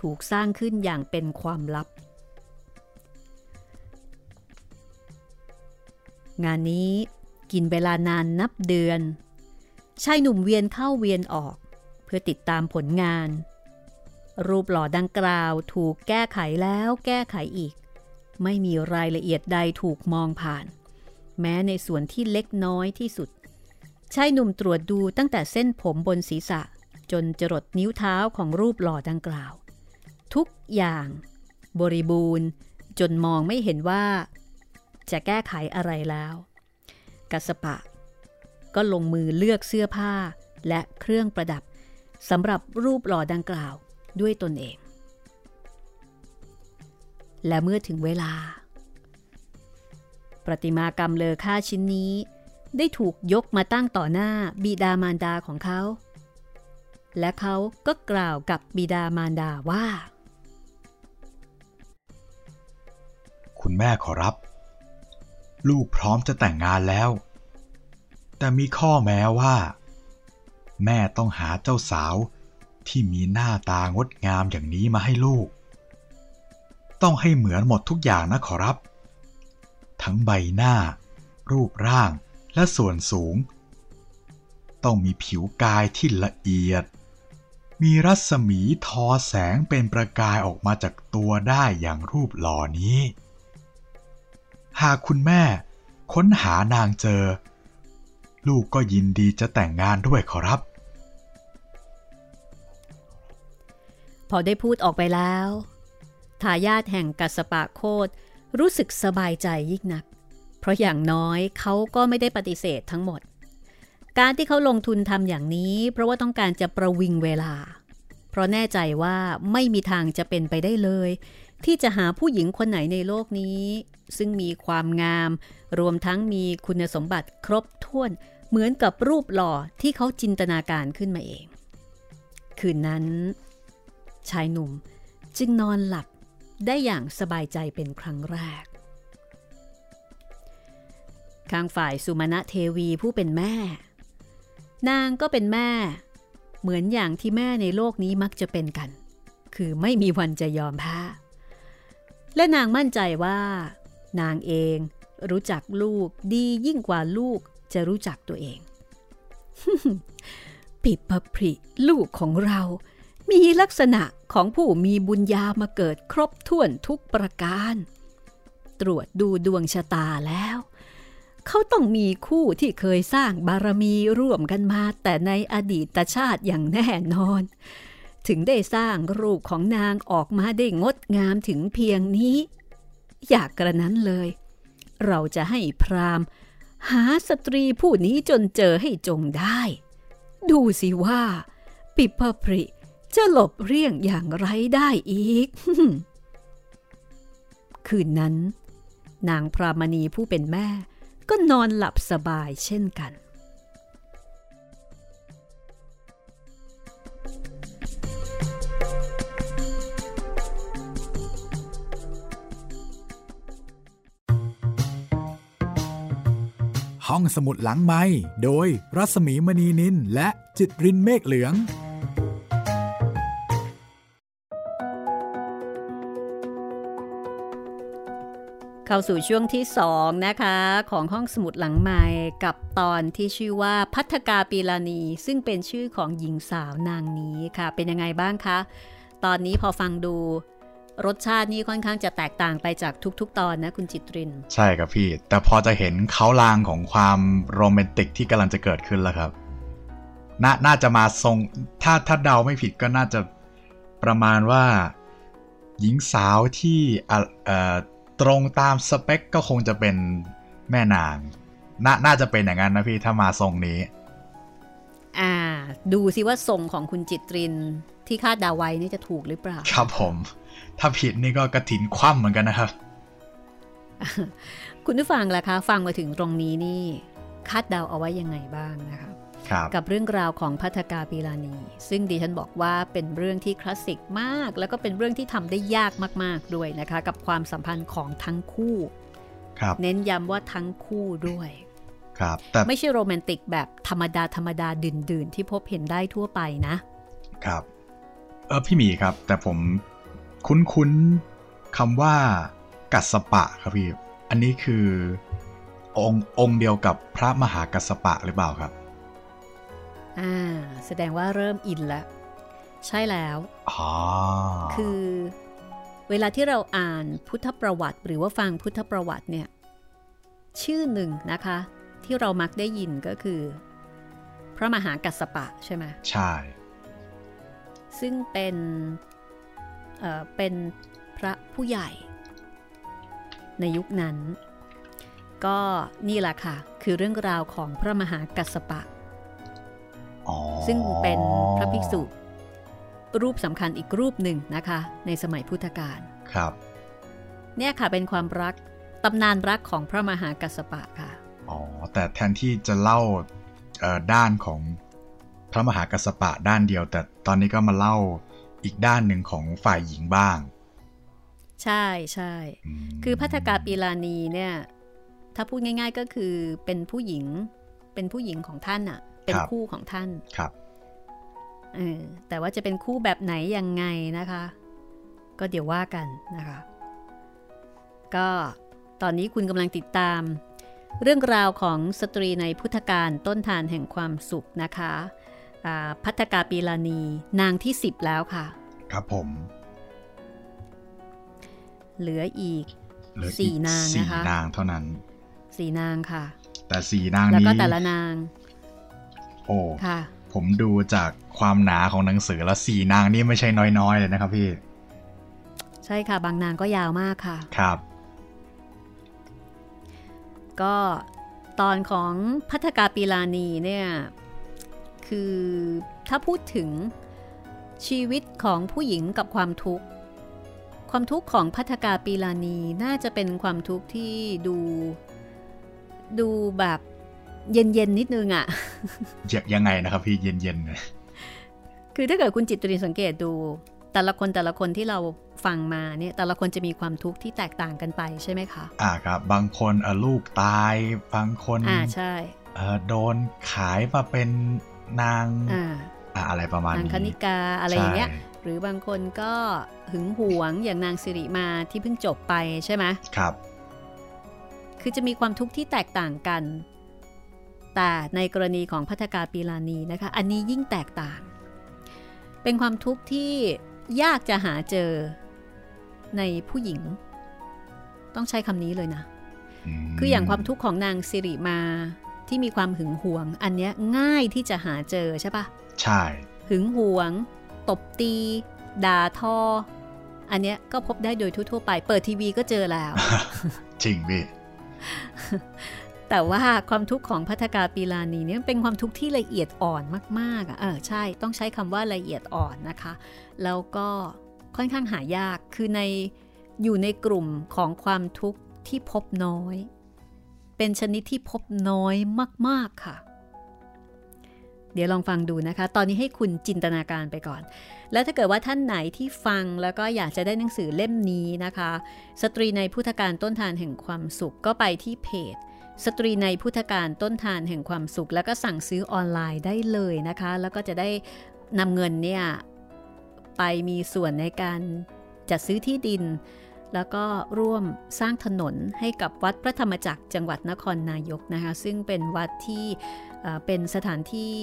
ถูกสร้างขึ้นอย่างเป็นความลับ งานนี้กินเวลานานนับเดือนชายหนุ่มเวียนเข้าเวียนออก เพื่อติดตามผลงาน รูปหล่อดังกล่าวถูกแก้ไขแล้วแก้ไขอีก ไม่มีรายละเอียดใดถูกมองผ่าน แม้ในส่วนที่เล็กน้อยที่สุดชายหนุ่มตรวจดูตั้งแต่เส้นผมบนศีรษะ จนจรดนิ้วเท้าของรูปหล่อดังกล่าว ทุกอย่าง บริบูรณ์ จนมองไม่เห็นว่า จะแก้ไขอะไรแล้ว กัสปะ ก็ลงมือเลือกเสื้อผ้าและเครื่องประดับสำหรับรูปหล่อดังกล่าวด้วยตนเอง และเมื่อถึงเวลา ประติมากรรมเลอค่าชิ้นนี้ ได้ถูกยกมาตั้งต่อหน้าบิดามารดาของเขา และเขาก็กล่าวกับบิดามารดาว่า คุณแม่ขอรับ ลูกพร้อมจะแต่งงานแล้ว แต่มีข้อแม้ว่า แม่ต้องหาเจ้าสาวที่มีหน้าตางดงามอย่างนี้มาให้ลูก ต้องให้เหมือนหมดทุกอย่างนะขอรับ ทั้งใบหน้า รูปร่างและส่วนสูง ต้องมีผิวกายที่ละเอียด มีรัศมีทอแสงเป็นประกายออกมาจากตัวได้อย่างรูปหล่อนี้ หากคุณแม่ค้นหานางเจอ ลูกก็ยินดีจะแต่งงานด้วยขอรับ พอได้พูดออกไปแล้วทายาทแห่งกัสปะโคด รู้สึกสบายใจยิ่งนัก เพราะอย่างน้อยเขาก็ไม่ได้ปฏิเสธทั้งหมด การที่เขาลงทุนทำอย่างนี้ เพราะว่าต้องการจะประวิงเวลา เพราะแน่ใจว่าไม่มีทางจะเป็นไปได้เลย ที่จะหาผู้หญิงคนไหนในโลกนี้ ซึ่งมีความงาม รวมทั้งมีคุณสมบัติครบถ้วน เหมือนกับรูปหล่อที่เขาจินตนาการขึ้นมาเอง คืนนั้น ชายหนุ่มจึงนอนหลับ ได้อย่างสบายใจเป็นครั้งแรก ข้างฝ่ายสุมาณะเทวีผู้เป็นแม่ นางก็เป็นแม่ เหมือนอย่างที่แม่ในโลกนี้มักจะเป็นกัน คือไม่มีวันจะยอมแพ้และนางมั่นใจว่า นางเองรู้จักลูกดียิ่งกว่าลูกจะรู้จักตัวเองปิดปะพริลูกของเรา มีลักษณะของผู้มีบุญญามาเกิดครบถ้วนทุกประการ ตรวจดูดวงชะตาแล้ว เขาต้องมีคู่ที่เคยสร้างบารมีร่วมกันมาแต่ในอดีตชาติอย่างแน่นอน ถึงได้สร้างรูปของนางออกมาได้งดงามถึงเพียงนี้ อยากกระนั้นเลย เราจะให้พรามหาสตรีผู้นี้จนเจอให้จงได้ ดูสิว่า ปิพพริ จะหลบเลี่ยงอย่างไรได้อีก คืนนั้น นางพรามณีผู้เป็นแม่ ก็นอนหลับสบายเช่นกัน ห้องสมุดหลังไม้โดยรัสมีมณีนินและจิตรินเมฆเหลือง เข้าสู่ช่วงที่2นะคะ ของห้องสมุดหลังใหม่กับตอนที่ชื่อว่าพัฒกาปีลานี ซึ่งเป็นชื่อของหญิงสาวนางนี้ค่ะ เป็นยังไงบ้างคะ ตอนนี้พอฟังดูรสชาตินี่ค่อนข้างจะแตกต่างไปจากทุกๆ ตอนนะคุณจิตริน ใช่ครับพี่ แต่พอจะเห็นเขาลางของความโรแมนติกที่กำลังจะเกิดขึ้นแล้วครับนน่าจะมาทรง ถ้าถ้าเดาไม่ผิดก็น่าจะประมาณว่า หญิงสาวที่อ่อ ตรงตามสเปคก็คงจะเป็นแม่นางนน่าจะเป็นอย่างนั้นนะพี่ถ้ามาทรงนี้ อ่า ดูสิว่าทรงของคุณจิตรินที่คาดเดาไว้นี่จะถูกหรือเปล่า ครับผม ถ้าผิดนี่ก็กระถินคว่ำเหมือนกันนะครับ คุณผู้ฟังล่ะคะ ฟังมาถึงตรงนี้นี่ คาดเดาเอาไว้ยังไงบ้างนะคะครับ กับเรื่องราวของพัฒกาปีลานี ซึ่งดิฉันบอกว่าเป็นเรื่องที่คลาสสิกมาก แล้วก็เป็นเรื่องที่ทำได้ยากมาก ๆ ด้วยนะคะ กับความสัมพันธ์ของทั้งคู่ครับเน้นย้ำว่าทั้งคู่ด้วยครับแต่ไม่ใช่โรแมนติกแบบธรรมดาธรรมดาดื่นๆที่พบเห็นได้ทั่วไปนะ ครับ เออพี่หมีครับ แต่ผมคุ้นๆคำว่า กัสสปะครับพี่ อันนี้คือ องค์องค์เดียวกับพระมหากัสสปะหรือเปล่าครับ อ่าแสดงว่าเริ่มอินแล้วใช่แล้วอ๋อคือเวลาที่เราอ่านพุทธประวัติ หรือว่าฟังพุทธประวัติเนี่ย ชื่อหนึ่งนะคะ ที่เรามักได้ยินก็คือ พระมหากัสสปะใช่ไหมใช่ ซึ่งเป็นเอ่อเป็นพระผู้ใหญ่ ในยุคนั้น ก็นี่แหละค่ะ คือเรื่องราวของพระมหากัสสปะ ซึ่งเป็นพระภิกษุ รูปสำคัญอีกรูปหนึ่งนะคะ ในสมัยพุทธกาลครับ เนี่ยค่ะเป็นความรักตำนานรักของพระมหากัสสปะค่ะอ๋อแต่แทนที่จะเล่าด้านของพระมหากัสสปะด้านเดียว แต่ตอนนี้ก็มาเล่าอีกด้านหนึ่งของฝ่ายหญิงบ้าง ใช่ใช่คือพัฒกาปีลานีเนี่ย ถ้าพูดง่าย ๆก็คือเป็นผู้หญิงเป็นผู้หญิงของท่านอะ เป็นคู่ของท่านครับเออแต่ว่าจะเป็นคู่แบบไหนยังไงนะคะ ก็เดี๋ยวว่ากันนะคะ ก็ตอนนี้คุณกำลังติดตาม เรื่องราวของสตรีในพุทธการต้นทานแห่งความสุขนะคะพัฒกาปีลานีนางที่สิบแล้วค่ะ ครับผม เหลืออีกสี่นางนะคะสี่นางเท่านั้นสี่นางค่ะ แต่สี่นางนี้แล้วก็แต่ละนาง โอ้ค่ะผมดูจากความหนาของหนังสือแล้วสี่นางนี่ไม่ใช่น้อยๆเลยนะครับพี่ ใช่ค่ะ บางนางก็ยาวมากค่ะ ครับ ก็ตอนของพัฒกาปีลานีเนี่ย คือถ้าพูดถึงชีวิตของผู้หญิงกับความทุกข์ ความทุกข์ของพัฒกาปีลานีน่าจะเป็นความทุกข์ที่ดูดูแบบ เย็นๆนิดนึงอะ่ะยังไงนะครับพี่เย็นๆคือถ้าเกิดคุณจิตตรีสังเกตดู แต่ละคนแต่ละคนที่เราฟังมาเนี่ยแต่ละคนจะมีความทุกข์ที่แตกต่างกันไปใช่ไหมคะ อ่าครับ บางคนลูกตายบางคนอ่าใช่โดนขายมาเป็นนางอะไรประมาณนี้นางคณิกาอะไรอย่างเงี้ยหรือบางคนก็หึงหวงอย่างนางสิริมาที่เพิ่งจบไปใช่ไหมครับ คือจะมีความทุกข์ที่แตกต่างกัน แต่ในกรณีของพัฒกาปีลานีนะคะ อันนี้ยิ่งแตกต่าง เป็นความทุกข์ที่ยากจะหาเจอในผู้หญิง ต้องใช้คำนี้เลยนะ คืออย่างความทุกข์ของนางสิริมาที่มีความหึงหวง อันนี้ง่ายที่จะหาเจอใช่ปะใช่ หึงหวง ตบตี ด่าทอ อันนี้ก็พบได้โดยทั่วๆไป เปิดทีวีก็เจอแล้ว จริงพี่ แต่ว่าความทุกข์ของพัฒกาปีลานีเนี่ยเป็นความทุกข์ที่ละเอียดอ่อนมากๆอะเออใช่ต้องใช้คำว่าละเอียดอ่อนนะคะ แล้วก็ค่อนข้างหายากคือในอยู่ในกลุ่มของความทุกข์ที่พบน้อย เป็นชนิดที่พบน้อยมาก ๆค่ะ เดี๋ยวลองฟังดูนะคะ ตอนนี้ให้คุณจินตนาการไปก่อน แล้วถ้าเกิดว่าท่านไหนที่ฟังแล้วก็อยากจะได้หนังสือเล่มนี้นะคะ สตรีในพุทธการต้นทานแห่งความสุขก็ไปที่เพจ สตรีในพุทธการต้นทานแห่งความสุข แล้วก็สั่งซื้อออนไลน์ได้เลยนะคะ แล้วก็จะได้นำเงินเนี่ยไปมีส่วนในการจัดซื้อที่ดิน แล้วก็ร่วมสร้างถนนให้กับวัดพระธรรมจักรจังหวัดนครนายกนะคะ ซึ่งเป็นวัดที่เป็นสถานที่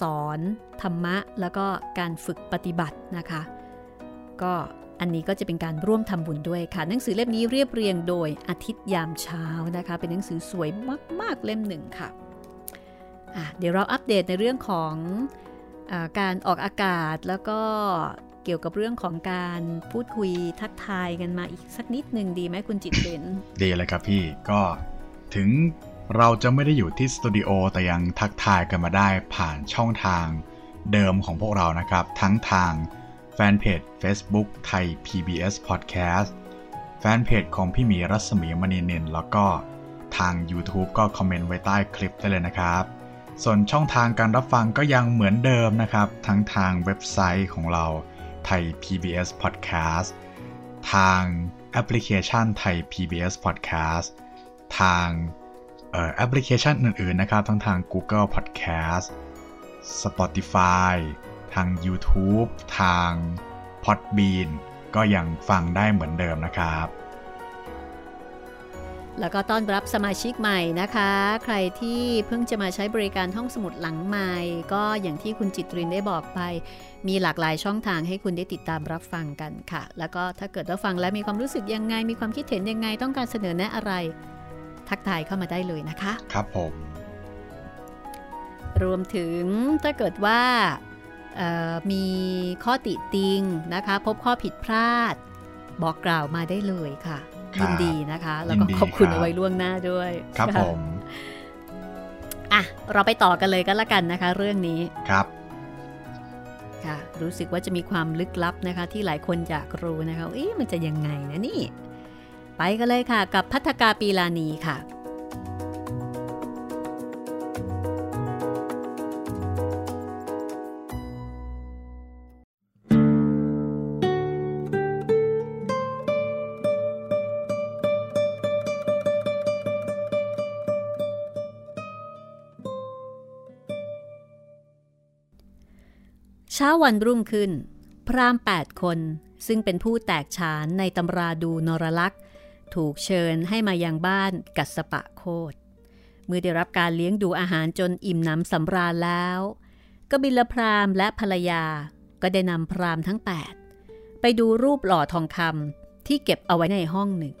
สอนธรรมะ แล้วก็การฝึกปฏิบัตินะคะ ก็ อันนี้ก็จะเป็นการร่วมทำบุญด้วยค่ะ หนังสือเล่มนี้เรียบเรียงโดยอาทิตย์ยามเช้านะคะ เป็นหนังสือสวยมาก ๆ เล่มหนึ่งค่ะะเดี๋ยวเราอัปเดตในเรื่องของอการออกอากาศแล้วก็เกี่ยวกับเรื่องของการพูดคุยทักทายกันมาอีกสักนิดหนึ่งดีไหมคุณจิตเป็นดีเลยครับพี่ก็ถึงเราจะไม่ได้อยู่ที่สตูดิโอแต่ยังทักทายกันมาได้ผ่านช่องทางเดิมของพวกเรานะครับ ทั้งทาง แฟนเพจ Facebook ไทย PBS Podcast แฟนเพจของพี่หมีรัศมีมณีเนนแล้วก็ทาง YouTube ก็คอมเมนต์ไว้ใต้คลิปได้เลยนะครับ ส่วนช่องทางการรับฟังก็ยังเหมือนเดิมนะครับ ทั้งทางเว็บไซต์ของเราไทย PBS Podcast ทางแอปพลิเคชันไทย PBS Podcast ทางแอปพลิเคชันอื่นๆนะครับ ทั้งทาง Google Podcast Spotify ทาง YouTube ทาง Podbean ก็ยังฟังได้เหมือนเดิมนะครับ แล้วก็ต้อนรับสมาชิกใหม่นะคะ ใครที่เพิ่งจะมาใช้บริการห้องสมุดหลังใหม่ ก็อย่างที่คุณจิตรินได้บอกไป มีหลากหลายช่องทางให้คุณได้ติดตามรับฟังกันค่ะ แล้วก็ถ้าเกิดว่าฟังแล้วมีความรู้สึกยังไง มีความคิดเห็นยังไงต้องการเสนอแนะอะไร ทักทายเข้ามาได้เลยนะคะ ครับผมรวมถึงถ้าเกิดว่า มีข้อติติงนะคะ พบข้อผิดพลาด บอกกล่าวมาได้เลยค่ะ ยินดีนะคะ แล้วก็ขอบคุณเอาไว้ล่วงหน้าด้วย ครับผมอะเราไปต่อกันเลยกันละกันนะคะ เรื่องนี้ครับค่ะรู้สึกว่าจะมีความลึกลับนะคะ ที่หลายคนอยากรู้นะคะเอ๊ะมันจะยังไงนะนี่ ไปกันเลยค่ะ กับพัฒกาปีลานีค่ะ เช้าวันรุ่งขึ้น พรามแปดคนซึ่งเป็นผู้แตกฉานในตำราดูนรลักษ์ถูกเชิญให้มายังบ้านกัสปะโคดเมื่อได้รับการเลี้ยงดูอาหารจนอิ่มหนำสำราญแล้ว กบิลพรามและภรรยาก็ได้นำพรามทั้ง 8 ไปดูรูปหล่อทองคำที่เก็บเอาไว้ในห้องหนึ่ง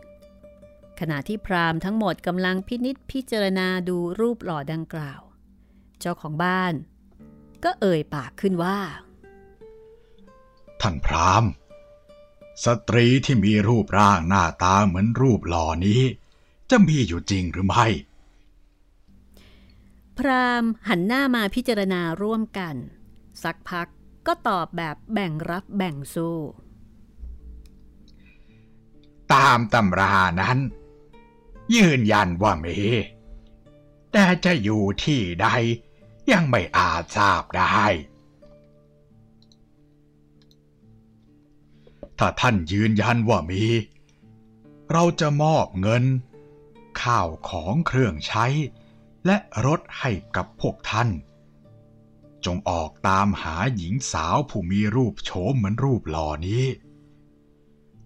ขณะที่พรามทั้งหมดกำลังพินิษพิจารณาดูรูปหล่อดังกล่าว เจ้าของบ้าน ก็เอ่ยปากขึ้นว่า ท่านพรามสตรีที่มีรูปร่างหน้าตาเหมือนรูปหล่อนี้ จะมีอยู่จริงหรือไม่ พรามหันหน้ามาพิจารณาร่วมกัน สักพักก็ตอบแบบแบ่งรับแบ่งสู้ ตามตำรานั้น ยืนยันว่ามีแต่จะอยู่ที่ใด ยังไม่อาจทราบได้ ถ้าท่านยืนยันว่ามี เราจะมอบเงิน ข้าวของเครื่องใช้ และรถให้กับพวกท่าน จงออกตามหาหญิงสาวผู้มีรูปโฉมเหมือนรูปหล่อนี้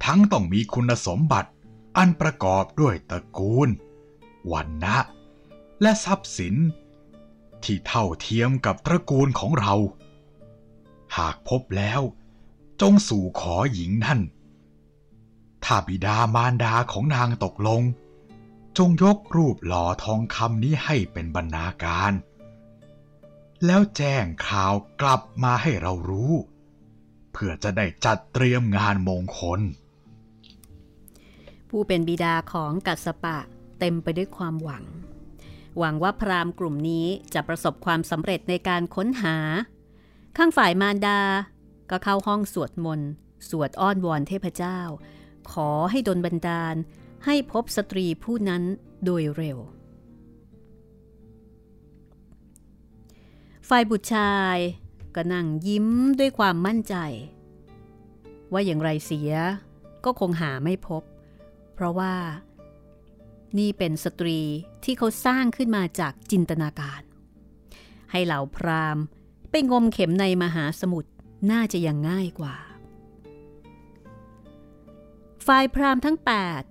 ทั้งต้องมีคุณสมบัติอันประกอบด้วยตระกูลวันนะและทรัพย์สิน ที่เท่าเทียมกับตระกูลของเรา หากพบแล้ว จงสู่ขอหญิงนั่น ถ้าบิดามารดาของนางตกลง จงยกรูปหล่อทองคำนี้ให้เป็นบรรณาการ แล้วแจ้งข่าวกลับมาให้เรารู้ เพื่อจะได้จัดเตรียมงานมงคล ผู้เป็นบิดาของกัสปะเต็มไปด้วยความหวัง หวังว่าพราหมณ์กลุ่มนี้จะประสบความสำเร็จในการค้นหา ข้างฝ่ายมารดา ก็เข้าห้องสวดมนต์ สวดอ้อนวอนเทพเจ้า ขอให้ดลบันดาลให้พบสตรีผู้นั้นโดยเร็ว ฝ่ายบุตรชายก็นั่งยิ้มด้วยความมั่นใจ ว่าอย่างไรเสียก็คงหาไม่พบ เพราะว่า นี่เป็นสตรีที่เขาสร้างขึ้นมาจากจินตนาการ ให้เหล่าพรามไปงมเข็มในมหาสมุทรน่าจะยังง่ายกว่า ฝ่ายพราหมณ์ทั้ง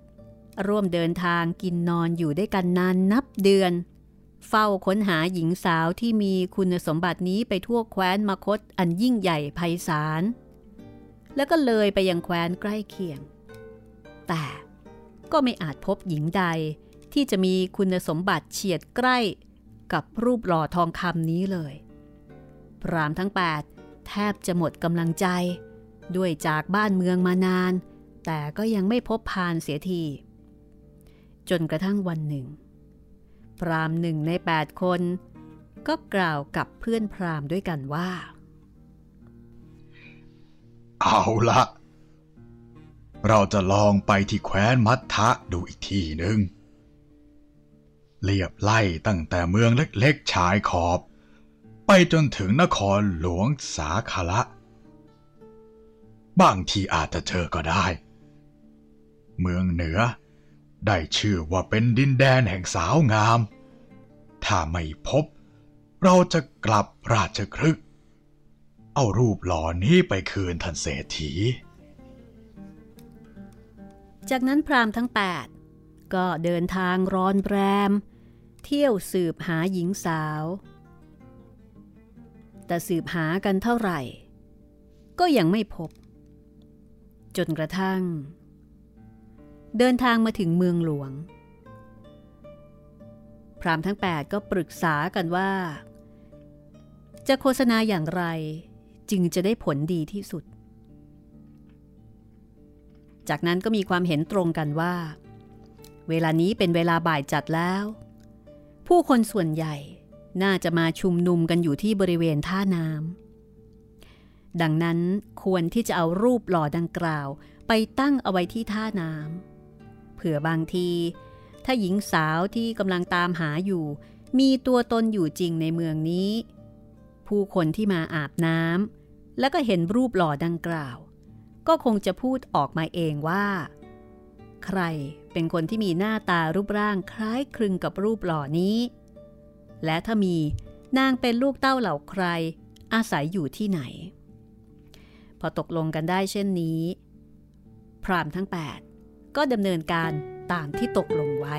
8 ร่วมเดินทางกินนอนอยู่ด้วยกันนานนับเดือน เฝ้าค้นหาหญิงสาวที่มีคุณสมบัตินี้ไปทั่วแคว้นมคตอันยิ่งใหญ่ไพศาล แล้วก็เลยไปยังแคว้นใกล้เคียง แต่ ก็ไม่อาจพบหญิงใดที่จะมีคุณสมบัติเฉียดใกล้กับรูปหล่อทองคำนี้เลย พรามทั้ง 8 แทบจะหมดกำลังใจ ด้วยจากบ้านเมืองมานาน แต่ก็ยังไม่พบพานเสียที จนกระทั่งวันหนึ่ง พรามหนึ่งในแปดคน ก็กล่าวกับเพื่อนพรามด้วยกันว่า เอาละ เราจะลองไปที่แคว้นมัททะดูอีกทีหนึ่งเรียบไล่ตั้งแต่เมืองเล็กๆชายขอบ ไปจนถึงนครหลวงสาคละ บางทีอาจจะเจอก็ได้ เมืองเหนือ ได้ชื่อว่าเป็นดินแดนแห่งสาวงาม ถ้าไม่พบ เราจะกลับราชครึก เอารูปหล่อนี้ไปคืนท่านเศรษฐี จากนั้นพราหมณ์ทั้ง 8 ก็เดินทางร้อนแรม เที่ยวสืบหาหญิงสาว แต่สืบหากันเท่าไหร่ ก็ยังไม่พบ จนกระทั่ง เดินทางมาถึงเมืองหลวง พรามทั้ง 8 ก็ปรึกษากันว่า จะโฆษณาอย่างไรจึงจะได้ผลดีที่สุด จากนั้นก็มีความเห็นตรงกันว่า เวลานี้เป็นเวลาบ่ายจัดแล้ว ผู้คนส่วนใหญ่น่าจะมาชุมนุมกันอยู่ที่บริเวณท่าน้ำดังนั้นควรที่จะเอารูปหล่อดังกล่าวไปตั้งเอาไว้ที่ท่าน้ำเผื่อบางที ถ้าหญิงสาวที่กำลังตามหาอยู่ มีตัวตนอยู่จริงในเมืองนี้ ผู้คนที่มาอาบน้ำแล้วก็เห็นรูปหล่อดังกล่าว ก็คงจะพูดออกมาเองว่า ใครเป็นคนที่มีหน้าตารูปร่างคล้ายคลึงกับรูปหล่อนี้ และถ้ามีนางเป็นลูกเต้าเหล่าใคร อาศัยอยู่ที่ไหน พอตกลงกันได้เช่นนี้ พรามทั้ง 8 ก็ดำเนินการตามที่ตกลงไว้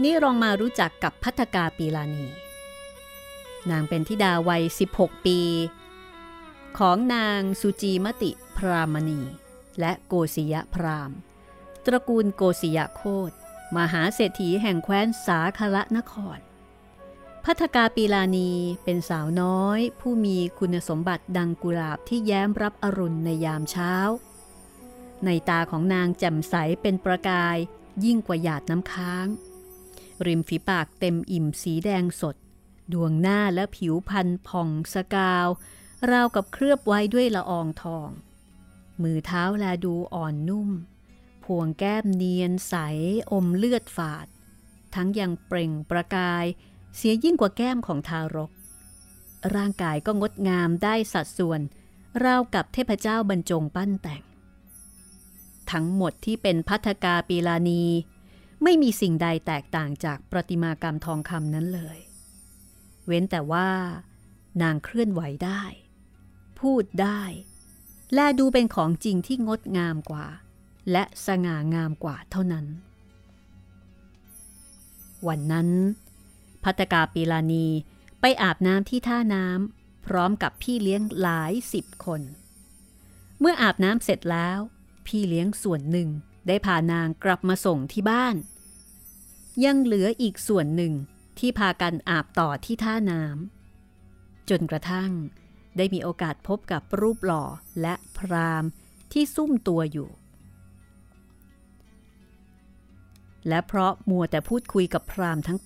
ทีนี้ลองมารู้จักกับพัฒกาปีลานี นางเป็นธิดาวัย 16 ปี ของนางสุจีมติพรามณี และโกศิยพรามตระกูลโกศิยโคตมหาเศรษฐีแห่งแคว้นสาคละนคร พัฒกาปีลานีเป็นสาวน้อย ผู้มีคุณสมบัติดังกุหลาบที่แย้มรับอรุณในยามเช้า ในตาของนางแจ่มใสเป็นประกายยิ่งกว่าหยาดน้ำค้าง ริมฝีปากเต็มอิ่มสีแดงสด ดวงหน้าและผิวพันผ่องสกาว ราวกับเคลือบไว้ด้วยละอองทอง มือเท้าแลดูอ่อนนุ่ม พวงแก้มเนียนใสอมเลือดฝาด ทั้งยังเปล่งประกาย เสียยิ่งกว่าแก้มของทารก ร่างกายก็งดงามได้สัดส่วน ราวกับเทพเจ้าบรรจงปั้นแต่ง ทั้งหมดที่เป็นพัฒกาปีลานี ไม่มีสิ่งใดแตกต่างจากประติมากรรมทองคำนั้นเลย เว้นแต่ว่านางเคลื่อนไหวได้ พูดได้ และดูเป็นของจริงที่งดงามกว่า และสง่างามกว่าเท่านั้น วันนั้นพัตกาปีลานีไปอาบน้ำที่ท่าน้ำพร้อมกับพี่เลี้ยงหลายสิบคน เมื่ออาบน้ำเสร็จแล้ว พี่เลี้ยงส่วนหนึ่ง ได้พานางกลับมาส่งที่บ้าน ยังเหลืออีกส่วนหนึ่งที่พากันอาบต่อที่ท่าน้ำจนกระทั่งได้มีโอกาสพบกับรูปหล่อและพรามที่ซุ่มตัวอยู่ และเพราะมัวแต่พูดคุยกับพรามทั้ง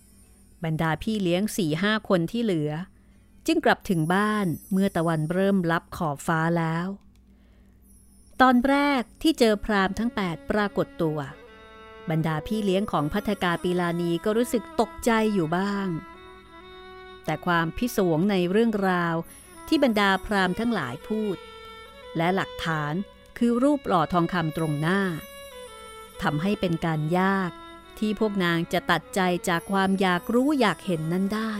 8 บรรดาพี่เลี้ยงสี่ห้าคนที่เหลือ จึงกลับถึงบ้านเมื่อตะวันเริ่มลับขอบฟ้าแล้ว ตอนแรกที่เจอพรามทั้ง 8 ปรากฏตัว บรรดาพี่เลี้ยงของพัฒกาปีลานีก็รู้สึกตกใจอยู่บ้าง แต่ความพิศวงในเรื่องราวที่บรรดาพรามทั้งหลายพูด และหลักฐานคือรูปหล่อทองคำตรงหน้าทำให้เป็นการยากที่พวกนางจะตัดใจจากความอยากรู้อยากเห็นนั้นได้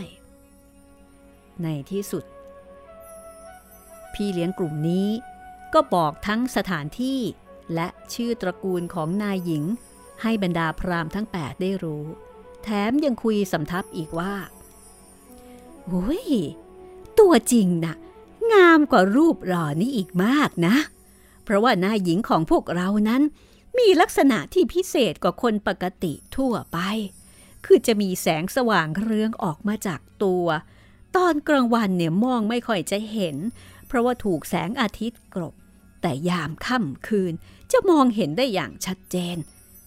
ในที่สุด พี่เลี้ยงกลุ่มนี้ ก็บอกทั้งสถานที่และชื่อตระกูลของนายหญิง ให้บรรดาพรามทั้ง 8 ได้รู้ แถมยังคุยสำทับอีกว่าโอ้ยตัวจริงนะ่ะ งามกว่ารูปหล่อนี้อีกมากนะ เพราะว่านายหญิงของพวกเรานั้น มีลักษณะที่พิเศษกว่าคนปกติทั่วไป คือจะมีแสงสว่างเรืองออกมาจากตัว ตอนกลางวันเนี่ยมองไม่ค่อยจะเห็น เพราะว่าถูกแสงอาทิตย์กรบ แต่ยามค่ำคืนจะมองเห็นได้อย่างชัดเจน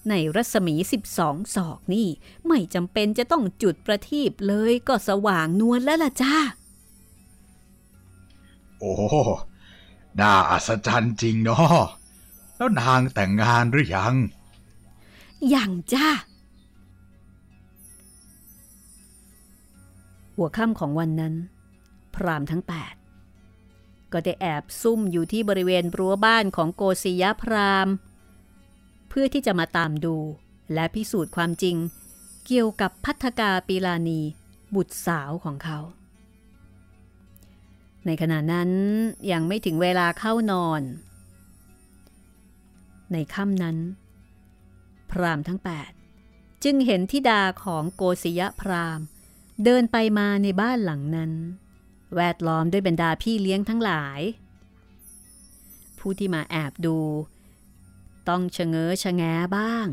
ในรัศมี 12 ศอกนี่ ไม่จำเป็นจะต้องจุดประทีปเลยก็สว่างนวลแล้วล่ะจ้า โอ้น่าอัศจรรย์จริงเนาะแล้วนางแต่งงานหรือยัง ยังจ้าหัวค่ำของวันนั้น พรามทั้งแปด ก็ได้แอบซุ่มอยู่ที่บริเวณรั้วบ้านของโกศิยพรามเพื่อที่จะมาตามดู และพิสูจน์ความจริง เกี่ยวกับพัฒกาปีลานีบุตรสาวของเขา ในขณะนั้นยังไม่ถึงเวลาเข้านอน ในค่ำนั้น พรามทั้ง 8 จึงเห็นทิดาของโกศิยพรามเดินไปมาในบ้านหลังนั้น แวดล้อมด้วยบรรดาพี่เลี้ยงทั้งหลาย ผู้ที่มาแอบดู ต้องชะเง้อชะแงบ้าง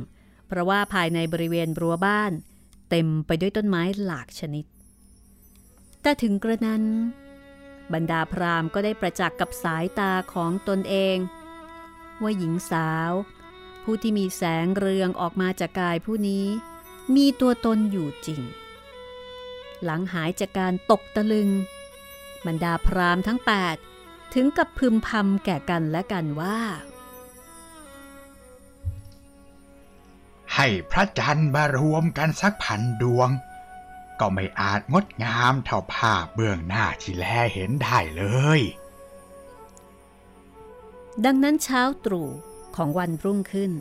เพราะว่าภายในบริเวณรั้วบ้าน เต็มไปด้วยต้นไม้หลากชนิด แต่ถึงกระนั้น บรรดาพรามก็ได้ประจักษ์กับสายตาของตนเอง ว่าหญิงสาว ผู้ที่มีแสงเรืองออกมาจากกายผู้นี้ มีตัวตนอยู่จริงหลังหายจากการตกตะลึง บรรดาพรามทั้ง 8 ถึงกับพึมพำแก่กันและกันว่า ให้พระจันทร์มารวมกันสักพันดวง ก็ไม่อาจงดงามเท่าภาพเบื้องหน้าที่แลเห็นได้เลย ดังนั้นเช้าตรู่ของวันรุ่งขึ้น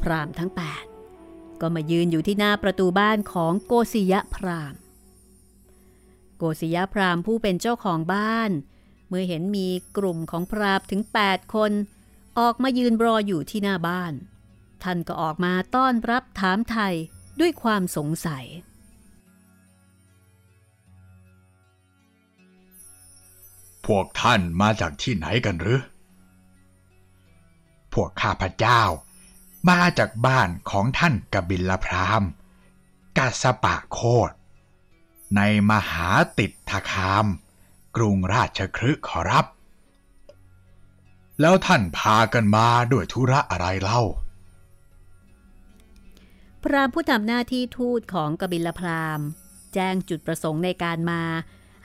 พรามทั้ง 8 ก็มายืนอยู่ที่หน้าประตูบ้านของโกศิยะพราม โกศิยพรามผู้เป็นเจ้าของบ้าน เมื่อเห็นมีกลุ่มของพรามถึง 8 คน ออกมายืนรออยู่ที่หน้าบ้าน ท่านก็ออกมาต้อนรับถามไทยด้วยความสงสัย พวกท่านมาจากที่ไหนกันหรือ พวกข้าพเจ้า มาจากบ้านของท่านกบิลพรามกาสปะโคด ในมหาติดทคาม กรุงราชคฤห์ขอรับ แล้วท่านพากันมาด้วยธุระอะไรเล่า พรามผู้ทำหน้าที่ทูตของกบิลพรามแจ้งจุดประสงค์ในการมา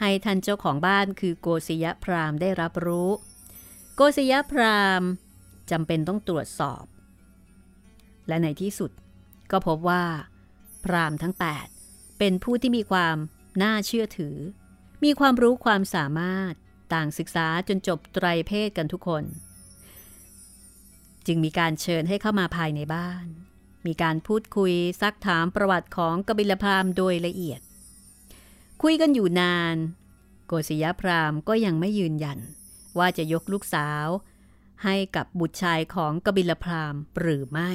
ให้ท่านเจ้าของบ้านคือโกศยพรามได้รับรู้ โกศยพรามจำเป็นต้องตรวจสอบ และในที่สุดก็พบว่า พรามทั้ง 8 เป็นผู้ที่มีความน่าเชื่อถือ มีความรู้ความสามารถต่างศึกษาจนจบไตรเพศกันทุกคน จึงมีการเชิญให้เข้ามาภายในบ้าน มีการพูดคุยซักถามประวัติของกบิลพรามโดยละเอียด คุยกันอยู่นาน โกศยพรามก็ยังไม่ยืนยัน ว่าจะยกลูกสาว ให้กับบุตรชายของกบิลพรามหรือไม่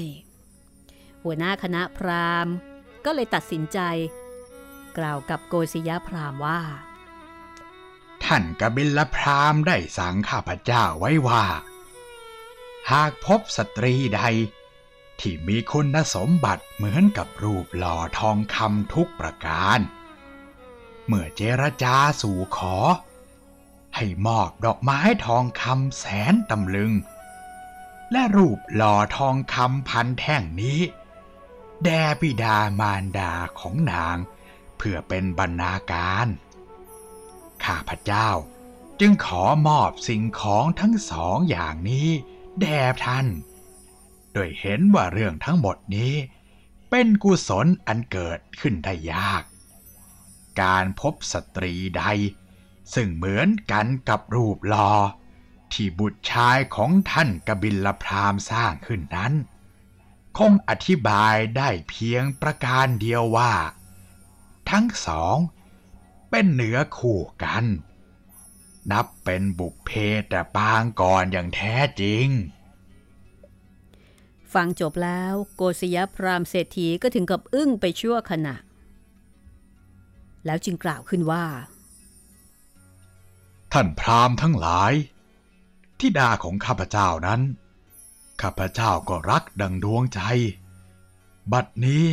หัวหน้าคณะพราหมณ์ก็เลยตัดสินใจ กล่าวกับโกศยพรามว่า ท่านกบิลพรามได้สั่งข้าพเจ้าไว้ว่า หากพบสตรีใด ที่มีคุณสมบัติเหมือนกับรูปหล่อทองคำทุกประการ เมื่อเจรจาสู่ขอ ให้มอบดอกไม้ทองคำแสนตำลึง และรูปหล่อทองคำพันแท่งนี้แด่บิดามารดาของนาง เพื่อเป็นบรรณาการ ข้าพเจ้าจึงขอมอบสิ่งของทั้งสองอย่างนี้แด่ท่าน โดยเห็นว่าเรื่องทั้งหมดนี้ เป็นกุศลอันเกิดขึ้นได้ยาก การพบสตรีใด ซึ่งเหมือนกันกับรูปหลอที่บุตรชายของท่านกบิลพรามสร้างขึ้นนั้น คงอธิบายได้เพียงประการเดียวว่า ทั้งสอง เป็นเนื้อคู่กัน นับเป็นบุพเพแต่ปางก่อนอย่างแท้จริง ฟังจบแล้วโกศยพรามเศรษฐีก็ถึงกับอึ้งไปชั่วขณะ แล้วจึงกล่าวขึ้นว่า ท่านพราหมณ์ทั้งหลายที่ดาของข้าพเจ้านั้น ข้าพเจ้าก็รักดังดวงใจ บัดนี้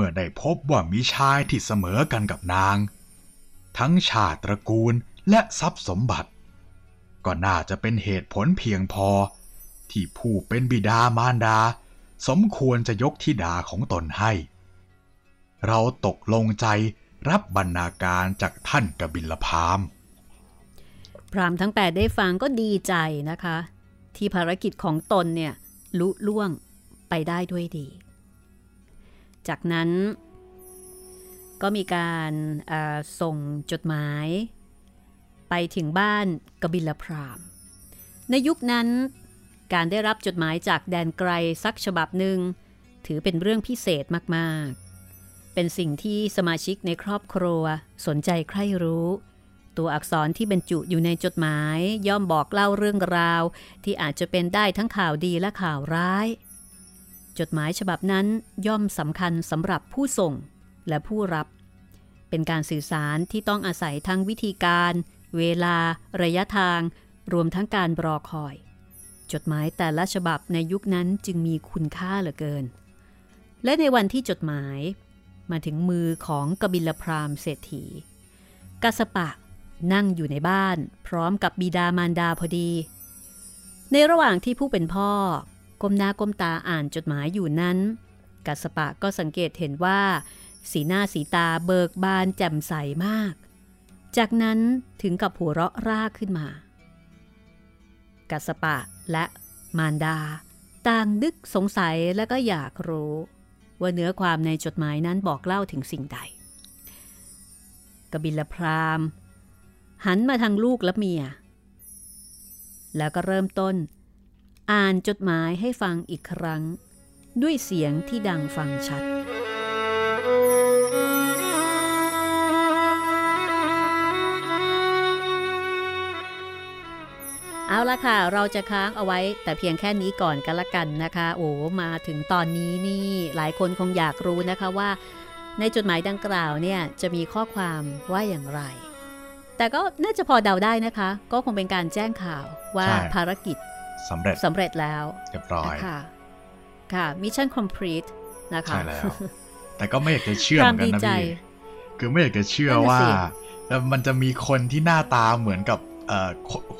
เมื่อได้พบว่ามีชายที่เสมอกันกับนาง ทั้งชาติตระกูลและทรัพย์สมบัติ ก็น่าจะเป็นเหตุผลเพียงพอ ที่ผู้เป็นบิดามารดา สมควรจะยกทิดาของตนให้ เราตกลงใจรับบรรณาการจากท่านกบิลพามพรามทั้ง8ได้ฟังก็ดีใจนะคะ ที่ภารกิจของตนเนี่ยลุล่วงไปได้ด้วยดี จากนั้นก็มีการส่งจดหมายไปถึงบ้านกบิลพราม ในยุคนั้นการได้รับจดหมายจากแดนไกลสักฉบับหนึ่ง ถือเป็นเรื่องพิเศษมากๆ เป็นสิ่งที่สมาชิกในครอบครัวสนใจใคร่รู้ ตัวอักษรที่บรรจุอยู่ในจดหมายย่อมบอกเล่าเรื่องราว ที่อาจจะเป็นได้ทั้งข่าวดีและข่าวร้าย จดหมายฉบับนั้นย่อมสำคัญสำหรับผู้ส่งและผู้รับ เป็นการสื่อสารที่ต้องอาศัยทั้งวิธีการ เวลา ระยะทาง รวมทั้งการรอคอย จดหมายแต่ละฉบับในยุคนั้นจึงมีคุณค่าเหลือเกิน และในวันที่จดหมายมาถึงมือของกบิลพรามเศรษฐีกัสปะนั่งอยู่ในบ้าน พร้อมกับบิดามารดาพอดี ในระหว่างที่ผู้เป็นพ่อ ก้มหน้าก้มตาอ่านจดหมายอยู่นั้น กัสปะก็สังเกตเห็นว่า สีหน้าสีตาเบิกบานแจ่มใสมาก จากนั้นถึงกับหัวเราะร่าขึ้นมา กัสปะและมารดา ต่างนึกสงสัยและก็อยากรู้ ว่าเนื้อความในจดหมายนั้นบอกเล่าถึงสิ่งใด กบิลพรามหันมาทางลูกและเมีย แล้วก็เริ่มต้น อ่านจดหมายให้ฟังอีกครั้ง ด้วยเสียงที่ดังฟังชัด เอาละค่ะ เราจะค้างเอาไว้ แต่เพียงแค่นี้ก่อนกันละกันนะคะ โอ้มาถึงตอนนี้นี่หลายคนคงอยากรู้นะคะว่า ในจดหมายดังกล่าวเนี่ยจะมีข้อความว่าอย่างไร แต่ก็น่าจะพอเดาได้นะคะ ก็คงเป็นการแจ้งข่าวว่าภารกิจ สำเร็จสำเร็จแล้วเรียบร้อยค่ะ ค่ะมิชชั่นคอมพลีทนะคะใช่แล้ว แต่ก็ไม่อยากจะเชื่อเหมือนกันนะพี่คือไม่อยากจะเชื่อว่าแล้วมันจะมีคนที่หน้าตาเหมือนกับ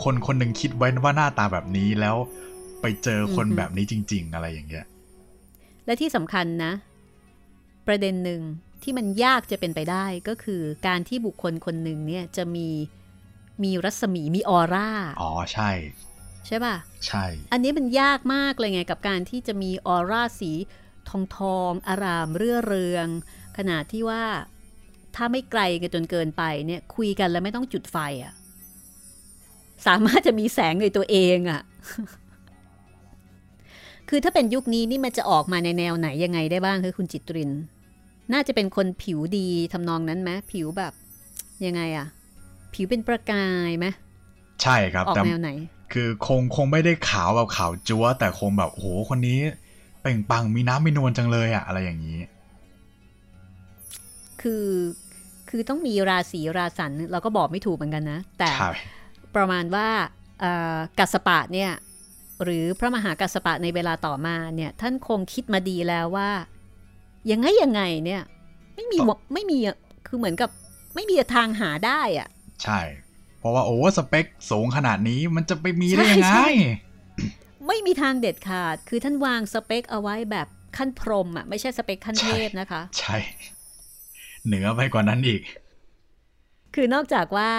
คนคนหนึ่งคิดไว้ว่าหน้าตาแบบนี้แล้วไปเจอคนแบบนี้จริง ๆ อะไรอย่างเงี้ย และที่สำคัญนะ ประเด็นหนึ่งที่มันยากจะเป็นไปได้ก็คือการที่บุคคลคนหนึ่งเนี่ยจะมีมีรัศมีมีออร่า อ๋อใช่ ใช่ป่ะ ใช่ อันนี้มันยากมากเลยไงกับการที่จะมีออร่าสีทองทองอารามเรื่อเรือง ขนาดที่ว่าถ้าไม่ไกลกันจนเกินไปเนี่ยคุยกันแล้วไม่ต้องจุดไฟอะ่ะสามารถจะมีแสงในตัวเองอะ่ะคือถ้าเป็นยุคนี้นี่มันจะออกมาในแนวไหนยังไงได้บ้างคือคุณจิตริน น่าจะเป็นคนผิวดีทำนองนั้นไหมผิวแบบยังไงอะผิวเป็นประกายไหมใช่ครับออกแนวไหน คือคงคงไม่ได้ขาวแบบขาวจั๊วแต่คงแบบโหคนนี้เป่งปังมีน้ำมีนวลจังเลยอะอะไรอย่างนี้ คือคือต้องมีราศีราสันเราก็บอกไม่ถูกเหมือนกันนะ แต่ประมาณว่ากัสปะเนี่ยหรือพระมหากัสปะในเวลาต่อมาเนี่ยท่านคงคิดมาดีแล้วว่ายังไงยังไงเนี่ย ไม่มีไม่มีคือเหมือนกับไม่มีทางหาได้อะใช่ เพราะว่าโอ้สเปคสูงขนาดนี้มันจะไปมีได้ยังไง ไม่มีทางเด็ดขาด คือท่านวางสเปคเอาไว้แบบขั้นพรมอะไม่ใช่สเปคขั้นเทพนะคะ ใช่ เหนือไปกว่านั้นอีก คือนอกจากว่า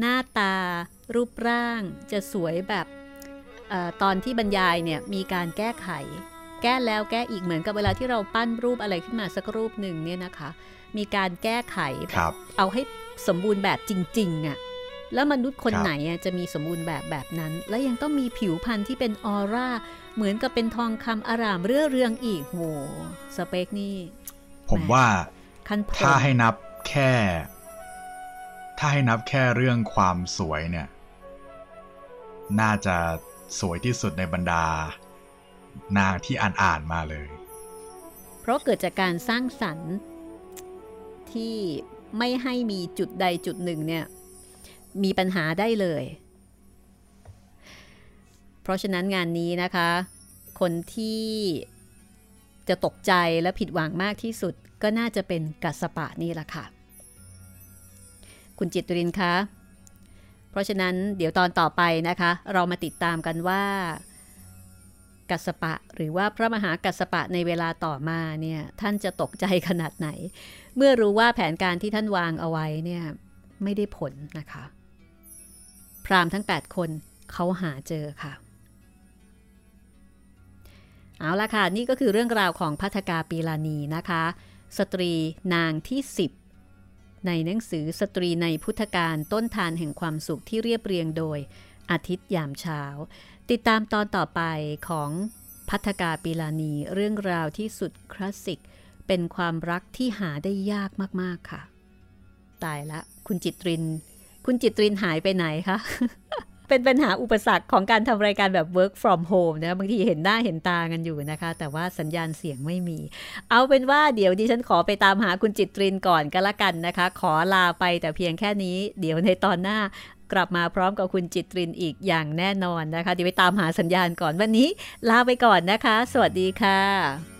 หน้าตารูปร่างจะสวยแบบอตอนที่บรรยายเนี่ยมีการแก้ไข แก้แล้วแก้อีกเหมือนกับเวลาที่เราปั้นรูปอะไรขึ้นมาสักรูปหนึ่งเนี่ยนะคะ มีการแก้ไข เอาให้สมบูรณ์แบบจริงๆอะ่ะ แล้วมนุษย์คนไหนจะมีสมบูรณ์แบบแบบนั้น และยังต้องมีผิวพรรณที่เป็นออร่า เหมือนกับเป็นทองคำอารามเรื่อเรืองอีกโหสเปคนี่ ผมว่าถ้าให้นับแค่ ถ้าให้นับแค่เรื่องความสวยเนี่ย น่าจะสวยที่สุดในบรรดา นางที่อ่านอ่านมาเลย เพราะเกิดจากการสร้างสรรค์ที่ไม่ให้มีจุดใดจุดหนึ่งเนี่ย มีปัญหาได้เลย เพราะฉะนั้นงานนี้นะคะ คนที่จะตกใจและผิดหวังมากที่สุดก็น่าจะเป็นกัสปะนี่แหละค่ะ คุณจิตรินคะเพราะฉะนั้นเดี๋ยวตอนต่อไปนะคะ เรามาติดตามกันว่า กัสปะหรือว่าพระมหากัสปะในเวลาต่อมาเนี่ยท่านจะตกใจขนาดไหน เมื่อรู้ว่าแผนการที่ท่านวางเอาไว้เนี่ยไม่ได้ผลนะคะ พราหมณ์ทั้ง 8 คนเขาหาเจอค่ะ เอาละค่ะ นี่ก็คือเรื่องราวของภัททกาปิลานีนะคะ สตรีนางที่ 10 ในหนังสือสตรีในพุทธกาลต้นธารแห่งความสุขที่เรียบเรียงโดยอาทิตย์ยามเช้า ติดตามตอนต่อไปของภัททกาปิลานีเรื่องราวที่สุดคลาสสิก เป็นความรักที่หาได้ยากมาก ๆ ค่ะ ตายละ คุณจิตริน คุณจิตรินหายไปไหนคะ เป็นปัญหาอุปสรรคของการทำรายการแบบ work from home นะ บางทีเห็นหน้าเห็นตากันอยู่นะคะ แต่ว่าสัญญาณเสียงไม่มี เอาเป็นว่าเดี๋ยวดิฉันขอไปตามหาคุณจิตรินก่อนก็แล้วกันนะคะ ขอลาไปแต่เพียงแค่นี้ เดี๋ยวในตอนหน้ากลับมาพร้อมกับคุณจิตรินอีกอย่างแน่นอนนะคะเดี๋ยวไปตามหาสัญญาณก่อนวันนี้ ลาไปก่อนนะคะ สวัสดีค่ะ